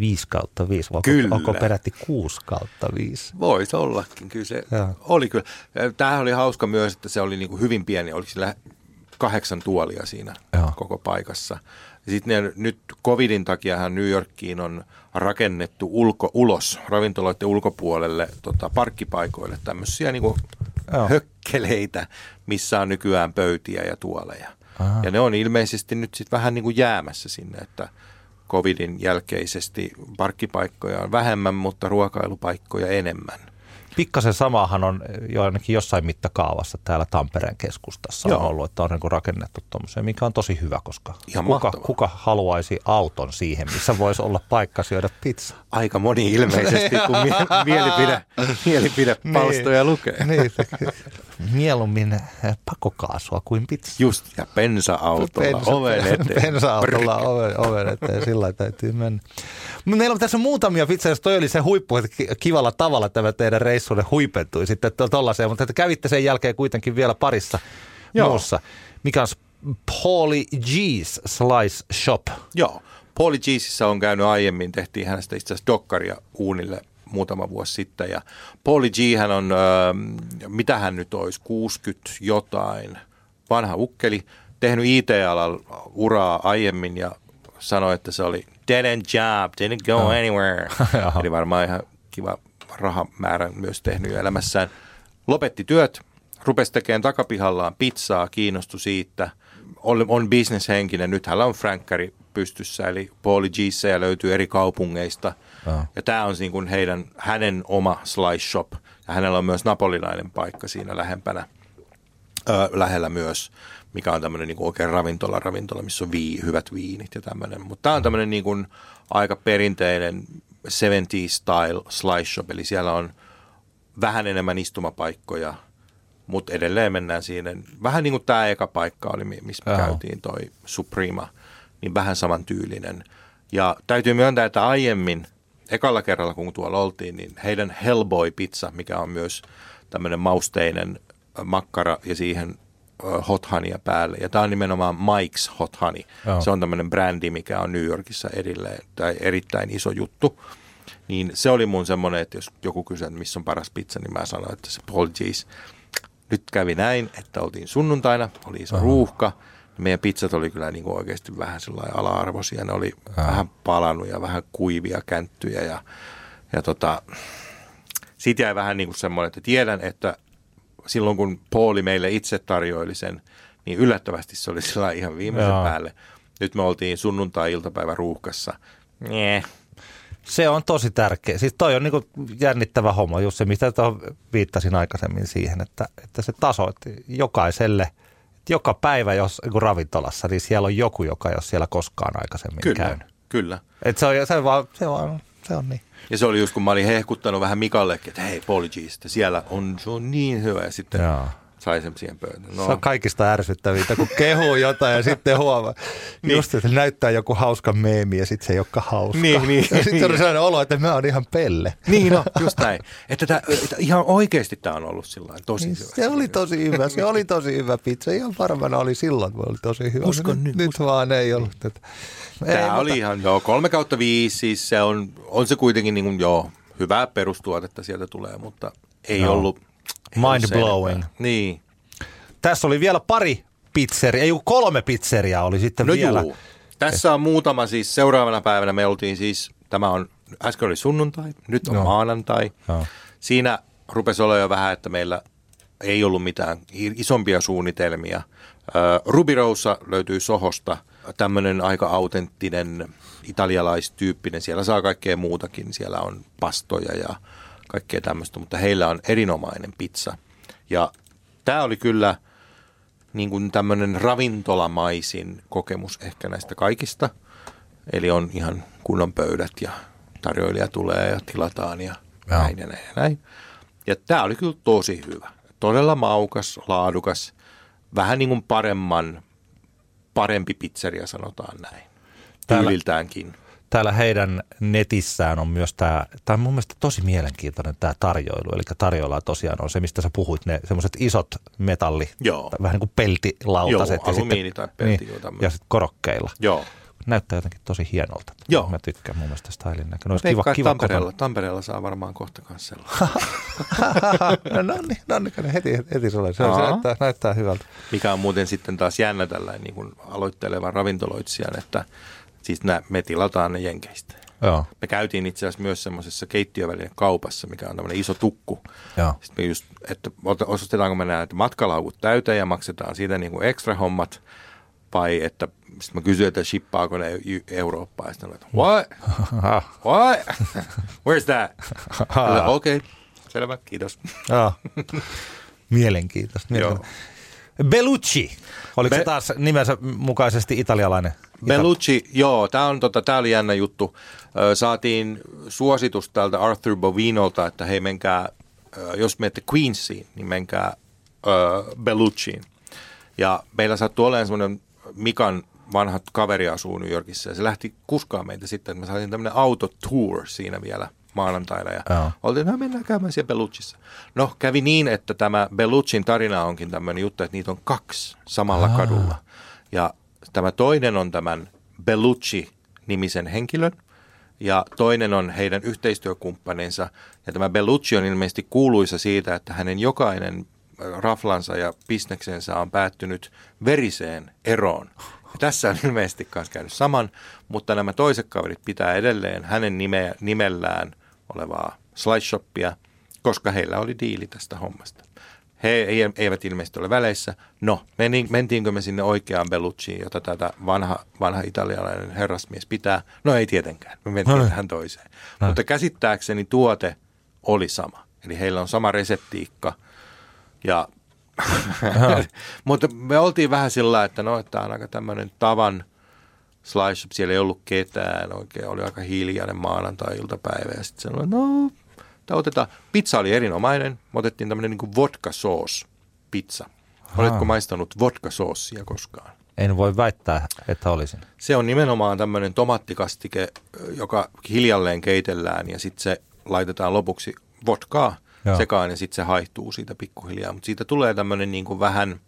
5 kautta 5. Onko, Kyllä. onko peräti 6 kautta 5? Voisi ollakin, kyllä se Joo. oli kyllä. Tämähän oli hauska myös, että se oli niin kuin hyvin pieni, oliko sillä kahdeksan tuolia siinä Joo. koko paikassa. Sitten nyt covidin takiahan New Yorkiin on rakennettu ulko, ulos ravintoloiden ulkopuolelle tota, parkkipaikoille tämmöisiä niin hökkeleitä, missä on nykyään pöytiä ja tuoleja. Aha. Ja ne on ilmeisesti nyt sitten vähän niin kuin jäämässä sinne, että covidin jälkeisesti parkkipaikkoja on vähemmän, mutta ruokailupaikkoja enemmän. Pikkasen samahan on jo ainakin jossain mitakaavassa täällä Tampereen keskustassa Joo. on ollut, että on niin rakennettu tuommoiseen, mikä on tosi hyvä, koska Ihan kuka, kuka haluaisi auton siihen, missä voisi olla paikka syödä pizza? Aika moni ilmeisesti, kun mie- mielipide, mielipidepalstoja niin, lukee. Niin, mieluummin eh, pakokaasua kuin pizza. Just, ja pensa-autolla Pensa, oven eteen. Pensa-autolla oven, oven eteen, sillä täytyy mennä. Meillä on tässä muutamia pizzoja, jos toi oli se huippu, että kivalla tavalla tämä teidän reissunne huipentui sitten tuollaiseen, mutta että kävitte sen jälkeen kuitenkin vielä parissa Joo. muussa. Mikä on Paulie G's Slice Shop? Joo, Paulie G'sissä on käynyt aiemmin, tehtiin hänestä itse asiassa dokkaria uunille muutama vuosi sitten. Ja Pauli G hän on, äh, mitä hän nyt olisi, 60 jotain, vanha ukkeli, tehnyt IT-alalla uraa aiemmin ja sanoi, että se oli dead end job, didn't go anywhere. Eli varmaan ihan kiva rahamäärän myös tehnyt jo elämässään. Lopetti työt, rupesi tekemään takapihallaan pizzaa, kiinnostui siitä, on, on bisneshenkinen. Nyt hänellä on Frankkari pystyssä, eli Pauli Gissejä löytyy eri kaupungeista. Oh. Ja tämä on niin kuin heidän, hänen oma slice shop. Ja hänellä on myös napolilainen paikka siinä lähempänä, ö, lähellä myös, mikä on tämmöinen niin kuin oikein ravintola, ravintola, missä on vii, hyvät viinit ja tämmöinen. Mutta tämä on tämmöinen niin kuin aika perinteinen 70 style slice shop, eli siellä on vähän enemmän istumapaikkoja, mutta edelleen mennään siinä. Vähän niin kuin tämä eka paikka oli, missä me käytiin, toi Suprema, niin vähän samantyylinen. Ja täytyy myöntää, että aiemmin, ekalla kerralla kun tuolla oltiin, niin heidän Hellboy-pizza, mikä on myös tämmöinen mausteinen makkara ja siihen hot honeya päälle. Ja tämä on nimenomaan Mike's Hot Honey. Oh. Se on tämmöinen brändi, mikä on New Yorkissa edelleen, tai erittäin iso juttu. Niin se oli mun semmoinen, että jos joku kysyy, että missä on paras pizza, niin mä sanoin, että se Paul G's. Nyt kävi näin, että oltiin sunnuntaina, oli iso oh. ruuhka. Meidän pizzat oli kyllä niin kuin oikeasti vähän sellainen ala-arvoisia. Ne oli oh. vähän palannut ja vähän kuivia känttyjä. Ja, ja tota, siitä jäi vähän niin kuin semmoinen, että tiedän, että silloin kun Pauli meille itse tarjoili sen, niin yllättävästi se oli sillä ihan viimeisen Joo. päälle. Nyt me oltiin sunnuntai-iltapäivä ruuhkassa. Nee. Se on tosi tärkeä. Siis toi on niinku jännittävä homma, just se, mistä viittasin aikaisemmin siihen, että, että se taso, että jokaiselle, että joka päivä jos niin ravintolassa, niin siellä on joku, joka ei ole siellä koskaan aikaisemmin kyllä, käynyt. Kyllä, Et se, on, se, vaan, se, vaan, se on niin. Ja se oli just kun mä olin hehkuttanut vähän Mikallekin, että hei, Apologies, että siellä on, se on niin hyvä. Ja sitten Joo. Sai sen siihen pöytään. No. Se on kaikista ärsyttävintä, kun kehuu jotain ja sitten huomaa. niin. Just, että näyttää joku hauska meemi ja sitten se ei olekaan hauska. Niin, niin, ja sitten niin. on sellainen olo, että mä oon ihan pelle. Niin, no, just näin. Että, tää, että ihan oikeasti tämä on ollut sillä tosi niin, hyvä. Se oli tosi hyvä, se oli tosi hyvä pizza. Ihan varmana oli silloin, kun oli tosi hyvä. Uskon nyt. Nyt uskon. vaan ei ollut. Että, Tämä ei, oli mutta... ihan, joo, kolme kautta viisi, siis se on, on se kuitenkin niin kuin, joo, hyvää perustuotetta sieltä tulee, mutta ei no. ollut... Mind blowing. Niin. Tässä oli vielä pari pizzeria, ei kolme pizzeria oli sitten no vielä. Juu. Tässä on muutama siis, seuraavana päivänä me oltiin siis, tämä on, äsken oli sunnuntai, nyt on no. maanantai. No. Siinä rupesi olla jo vähän, että meillä ei ollut mitään isompia suunnitelmia. Ruby Rosa löytyy Sohosta, tämmöinen aika autenttinen italialaistyyppinen. Siellä saa kaikkea muutakin. Siellä on pastoja ja kaikkea tämmöistä, mutta heillä on erinomainen pizza. Ja tämä oli kyllä niin kuin tämmöinen ravintolamaisin kokemus ehkä näistä kaikista. Eli on ihan kunnon pöydät ja tarjoilija tulee ja tilataan ja ja. näin ja näin ja näin. Ja tämä oli kyllä tosi hyvä. Todella maukas, laadukas, vähän niin kuin paremman, parempi pizzeria sanotaan näin tyyliltäänkin. Täällä heidän netissään on myös tämä, tämä on mun mielestä tosi mielenkiintoinen tämä tarjoilu. Eli tarjoillaan tosiaan on se, mistä sä puhuit, ne semmoiset isot metalli, Joo. vähän niin kuin peltilautaset. Joo, ja sitten, tai pelti, niin, Ja sitten korokkeilla. Joo. näyttää jotenkin tosi hienolta. Joo. Mä tykkään mun mielestä stylin näkö. No, kiva, kiva Tampereella, kotona. Tampereella saa varmaan kohta kanssa sellainen. no, no niin, no niin, heti, heti sulle. Se, se näyttää, näyttää hyvältä. Mikä on muuten sitten taas jännä tällainen niin kuin aloittelevan ravintoloitsijan, että siis nää, me tilataan ne jenkeistä. Joo, Me käytiin itse asiassa myös semmoisessa keittiövälinen kaupassa, mikä on tämmöinen iso tukku. joo. Sitten me just, että ostetaanko me näitä matkalaukut täyteen ja maksetaan siitä niin kuin ekstra hommat, vai että sitten mä kysyin, että shippaako ne Eurooppaan. Ja sitten ne what? What? Where's that? Okei, okay. selvä, kiitos. Joo. Mielenkiintoista. mielenkiintoista. Bellucci. Oliko Be- se taas nimensä mukaisesti italialainen? Bellucci, joo, tämä on tota, tää oli jännä juttu. Saatiin suositus tältä Arthur Bovinolta, että hei menkää, jos menette Queensiin, niin menkää ö, Bellucciin. Ja meillä sattui olemaan semmoinen Mikan vanha kaveri asuu New Yorkissa ja se lähti kuskaa meitä sitten, että me saatiin tämmöinen autotour siinä vielä maanantaina ja Joo. oltiin, no mennään käymään siellä Belluccissa. No kävi niin, että tämä Belluccin tarina onkin tämmöinen juttu, että niitä on kaksi samalla Aa. kadulla. Ja tämä toinen on tämän Bellucci-nimisen henkilön ja toinen on heidän yhteistyökumppaninsa. Ja tämä Bellucci on ilmeisesti kuuluisa siitä, että hänen jokainen äh, raflansa ja bisneksensä on päättynyt veriseen eroon. Ja tässä on ilmeisesti myös käynyt saman, mutta nämä toiset kaverit pitää edelleen hänen nimeä, nimellään olevaa shoppia, koska heillä oli diili tästä hommasta. He ei- eivät ilmeisesti ole väleissä. No, mentiinkö me sinne oikeaan Bellucciin, jota tätä vanha, vanha italialainen herrasmies pitää? No ei tietenkään, me mentiin No niin. tähän toiseen. Mutta käsittääkseni tuote oli sama. Eli heillä on sama reseptiikka. Ja, mutta me oltiin vähän sillä että no, että tämä on aika tämmöinen tavan slice shop. Siellä ei ollut ketään oikein. Oli aika hiljainen maanantai-iltapäivä. Ja sitten sanoin, no, tää otetaan. Pizza oli erinomainen. Me otettiin tämmöinen niin vodka sauce pizza. Oletko maistanut vodka soossia koskaan? En voi väittää, että olisin. Se on nimenomaan tämmöinen tomattikastike, joka hiljalleen keitellään ja sitten se laitetaan lopuksi vodkaa Joo. sekaan ja sitten se haihtuu siitä pikkuhiljaa. Mutta siitä tulee tämmöinen niin kuin vähän,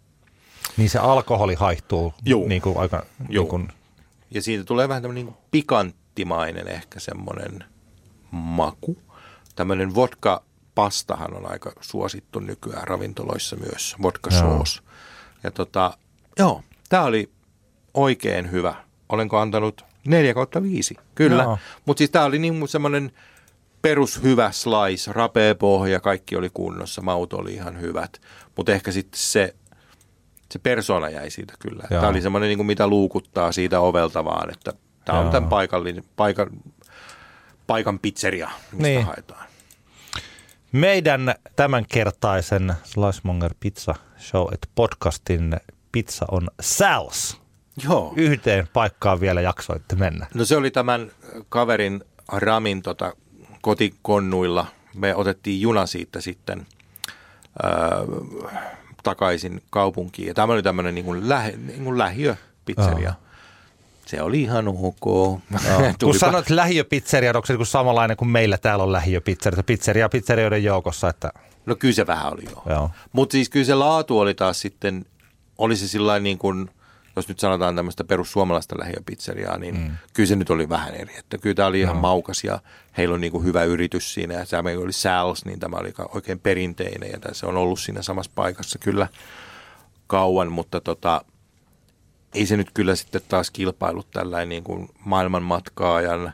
Niin se alkoholi haihtuu Juu. niin kuin aika... Juu. Niin kuin, ja siitä tulee vähän tämmöinen niin pikanttimainen ehkä semmoinen maku. Tämmöinen vodka-pastahan on aika suosittu nykyään ravintoloissa myös, vodka sauce. Ja tota, joo, tämä oli oikein hyvä. Olenko antanut 4 kautta 5? Kyllä. Mutta siis tämä oli niin semmoinen perushyvä slice, rapea pohja, kaikki oli kunnossa, maut oli ihan hyvät. Mutta ehkä sitten se, se persona jäi siitä kyllä. Joo. Tämä oli semmoinen, niin kuin mitä luukuttaa siitä ovelta vaan, että tämä on Joo. tämän paikallinen, paikan, paikan pizzeria, mistä Niin. haetaan. meidän tämänkertaisen Slicemonger Pizza Show, että podcastin pizza on Sal's. Joo. Yhteen paikkaan vielä jaksoitte mennä. No se oli tämän kaverin Ramin tota, kotikonnuilla. Me otettiin juna siitä sitten öö, takaisin kaupunkiin. Ja tämä oli tämmöinen niin kuin lähe, niin kuin lähiöpizzeria. Joo. Se oli ihan ok. Kun sanoit lähiöpizzeria, onko se niin kuin samanlainen kuin meillä täällä on lähiöpizzeria? Pizzeria pizzerioiden joukossa, että No kyllä se vähän oli joo. Joo. Mutta siis kyllä se laatu oli taas sitten, oli se sillä niin kuin, jos nyt sanotaan tämmöistä perussuomalaista lähiöpizzeriaa, niin mm. kyllä se nyt oli vähän eri. Että kyllä tämä oli ihan maukas ja heillä on niin kuin hyvä yritys siinä. Ja tämä oli Sal's, niin tämä oli oikein perinteinen ja se on ollut siinä samassa paikassa kyllä kauan, mutta tota, ei se nyt kyllä sitten taas kilpailut tällainen niin kuin maailmanmatkaajan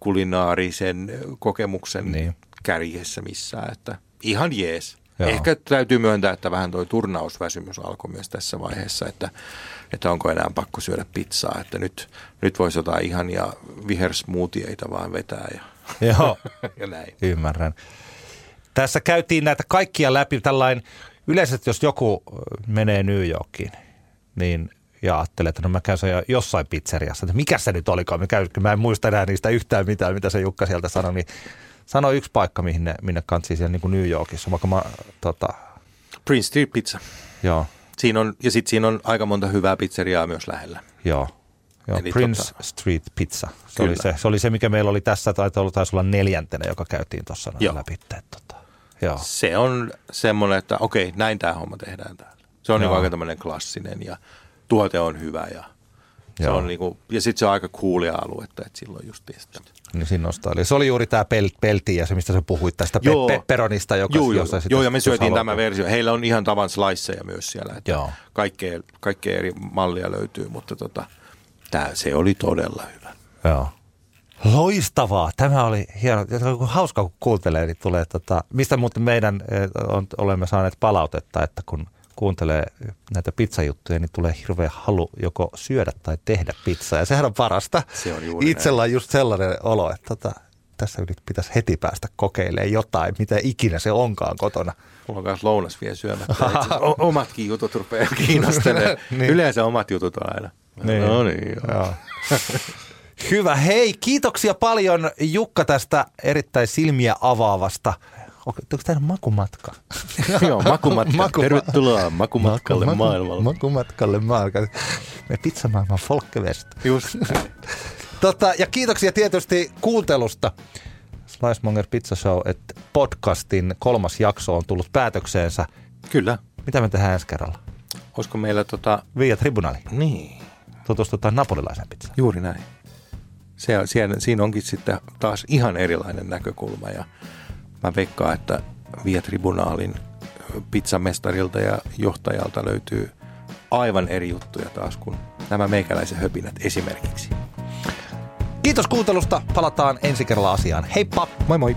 kulinaarisen kokemuksen Niin. kärjessä missään, että ihan jees. Joo. Joo. Ehkä täytyy myöntää, että vähän toi turnausväsymys alkoi myös tässä vaiheessa, että, että onko enää pakko syödä pizzaa, että nyt, nyt voisi jotain ihania vihersmoothieita vaan vetää ja, joo, ja näin. ymmärrän. Tässä käytiin näitä kaikkia läpi tällainen, yleisesti jos joku menee New Yorkiin, niin ja ajattelee, että no mä käyn jossain pizzeriassa, että mikä se nyt olikaan, mä, käyn, mä en muista enää niistä yhtään mitään, mitä se Jukka sieltä sanoi, niin sano yksi paikka, mihin ne, minne kantsii siellä niin kuin New Yorkissa, vaikka mä, tota, Prince Street Pizza. joo, Siinä on, ja sitten siinä on aika monta hyvää pizzeriaa myös lähellä. Joo. Joo, Eli Prince tota- Street Pizza. Se oli se, se oli se, mikä meillä oli tässä, tai taisi olla neljäntenä, joka käytiin tuossa läpi. Tota, joo. Se on semmoinen, että okei, näin tämä homma tehdään täällä. Se on niin Joo. aika tämmöinen klassinen ja tuote on hyvä ja Se on niinku, ja sitten se on aika coolia aluetta, että silloin just sitä. Niin siinä nostaa. Eli se oli juuri tämä pel- pelti ja se, mistä sä puhuit tästä pe- Joo. pepperonista, joka Joo, joo, jossa joo, ja me syötiin tämä versio. Heillä on ihan tavan sliceja myös siellä, että Joo. kaikkea, kaikkea eri mallia löytyy, mutta tota, tää, se oli todella hyvä. Joo. Loistavaa. Tämä oli hieno. Hauska, kun kuuntelee, niin tulee, tota, mistä muuten meidän eh, on, olemme saaneet palautetta, että kun kuuntelee näitä pizzajuttuja, niin tulee hirveä halu joko syödä tai tehdä pizzaa. Ja sehän on parasta. Se on juuri Itsellä on just sellainen olo, että tota, tässä nyt pitäisi heti päästä kokeilemaan jotain, mitä ikinä se onkaan kotona. Mulla on myös lounas vielä syömättä. O- omatkin jutut rupeaa kiinnostelemaan. Niin. niin. Yleensä omat jutut on aina. Niin. No niin, joo. Joo. Hyvä. Hei, kiitoksia paljon Jukka tästä erittäin silmiä avaavasta. Onko tämä makumatka? Joo, makumatka. Makuma- Tervetuloa makumatkalle Maku- maailmalle. Makumatkalle maailmalle. Me pizzamaailman Folkevest. Just. Tota, ja kiitoksia tietysti kuuntelusta. Slicemonger Pizza Show, että podcastin kolmas jakso on tullut päätökseensä. Kyllä. Mitä me tehdään ensi kerralla? Olisiko meillä tota... Via Tribunali. Niin, Tutustutaan napolilaisen pizzaan. juuri näin. Se, siinä, siinä onkin sitten taas ihan erilainen näkökulma ja mä veikkaan, että Via Tribunaalin pizzamestarilta ja johtajalta löytyy aivan eri juttuja taas kuin nämä meikäläisen höpinät esimerkiksi. Kiitos kuuntelusta. Palataan ensi kerralla asiaan. Heippa! Moi moi!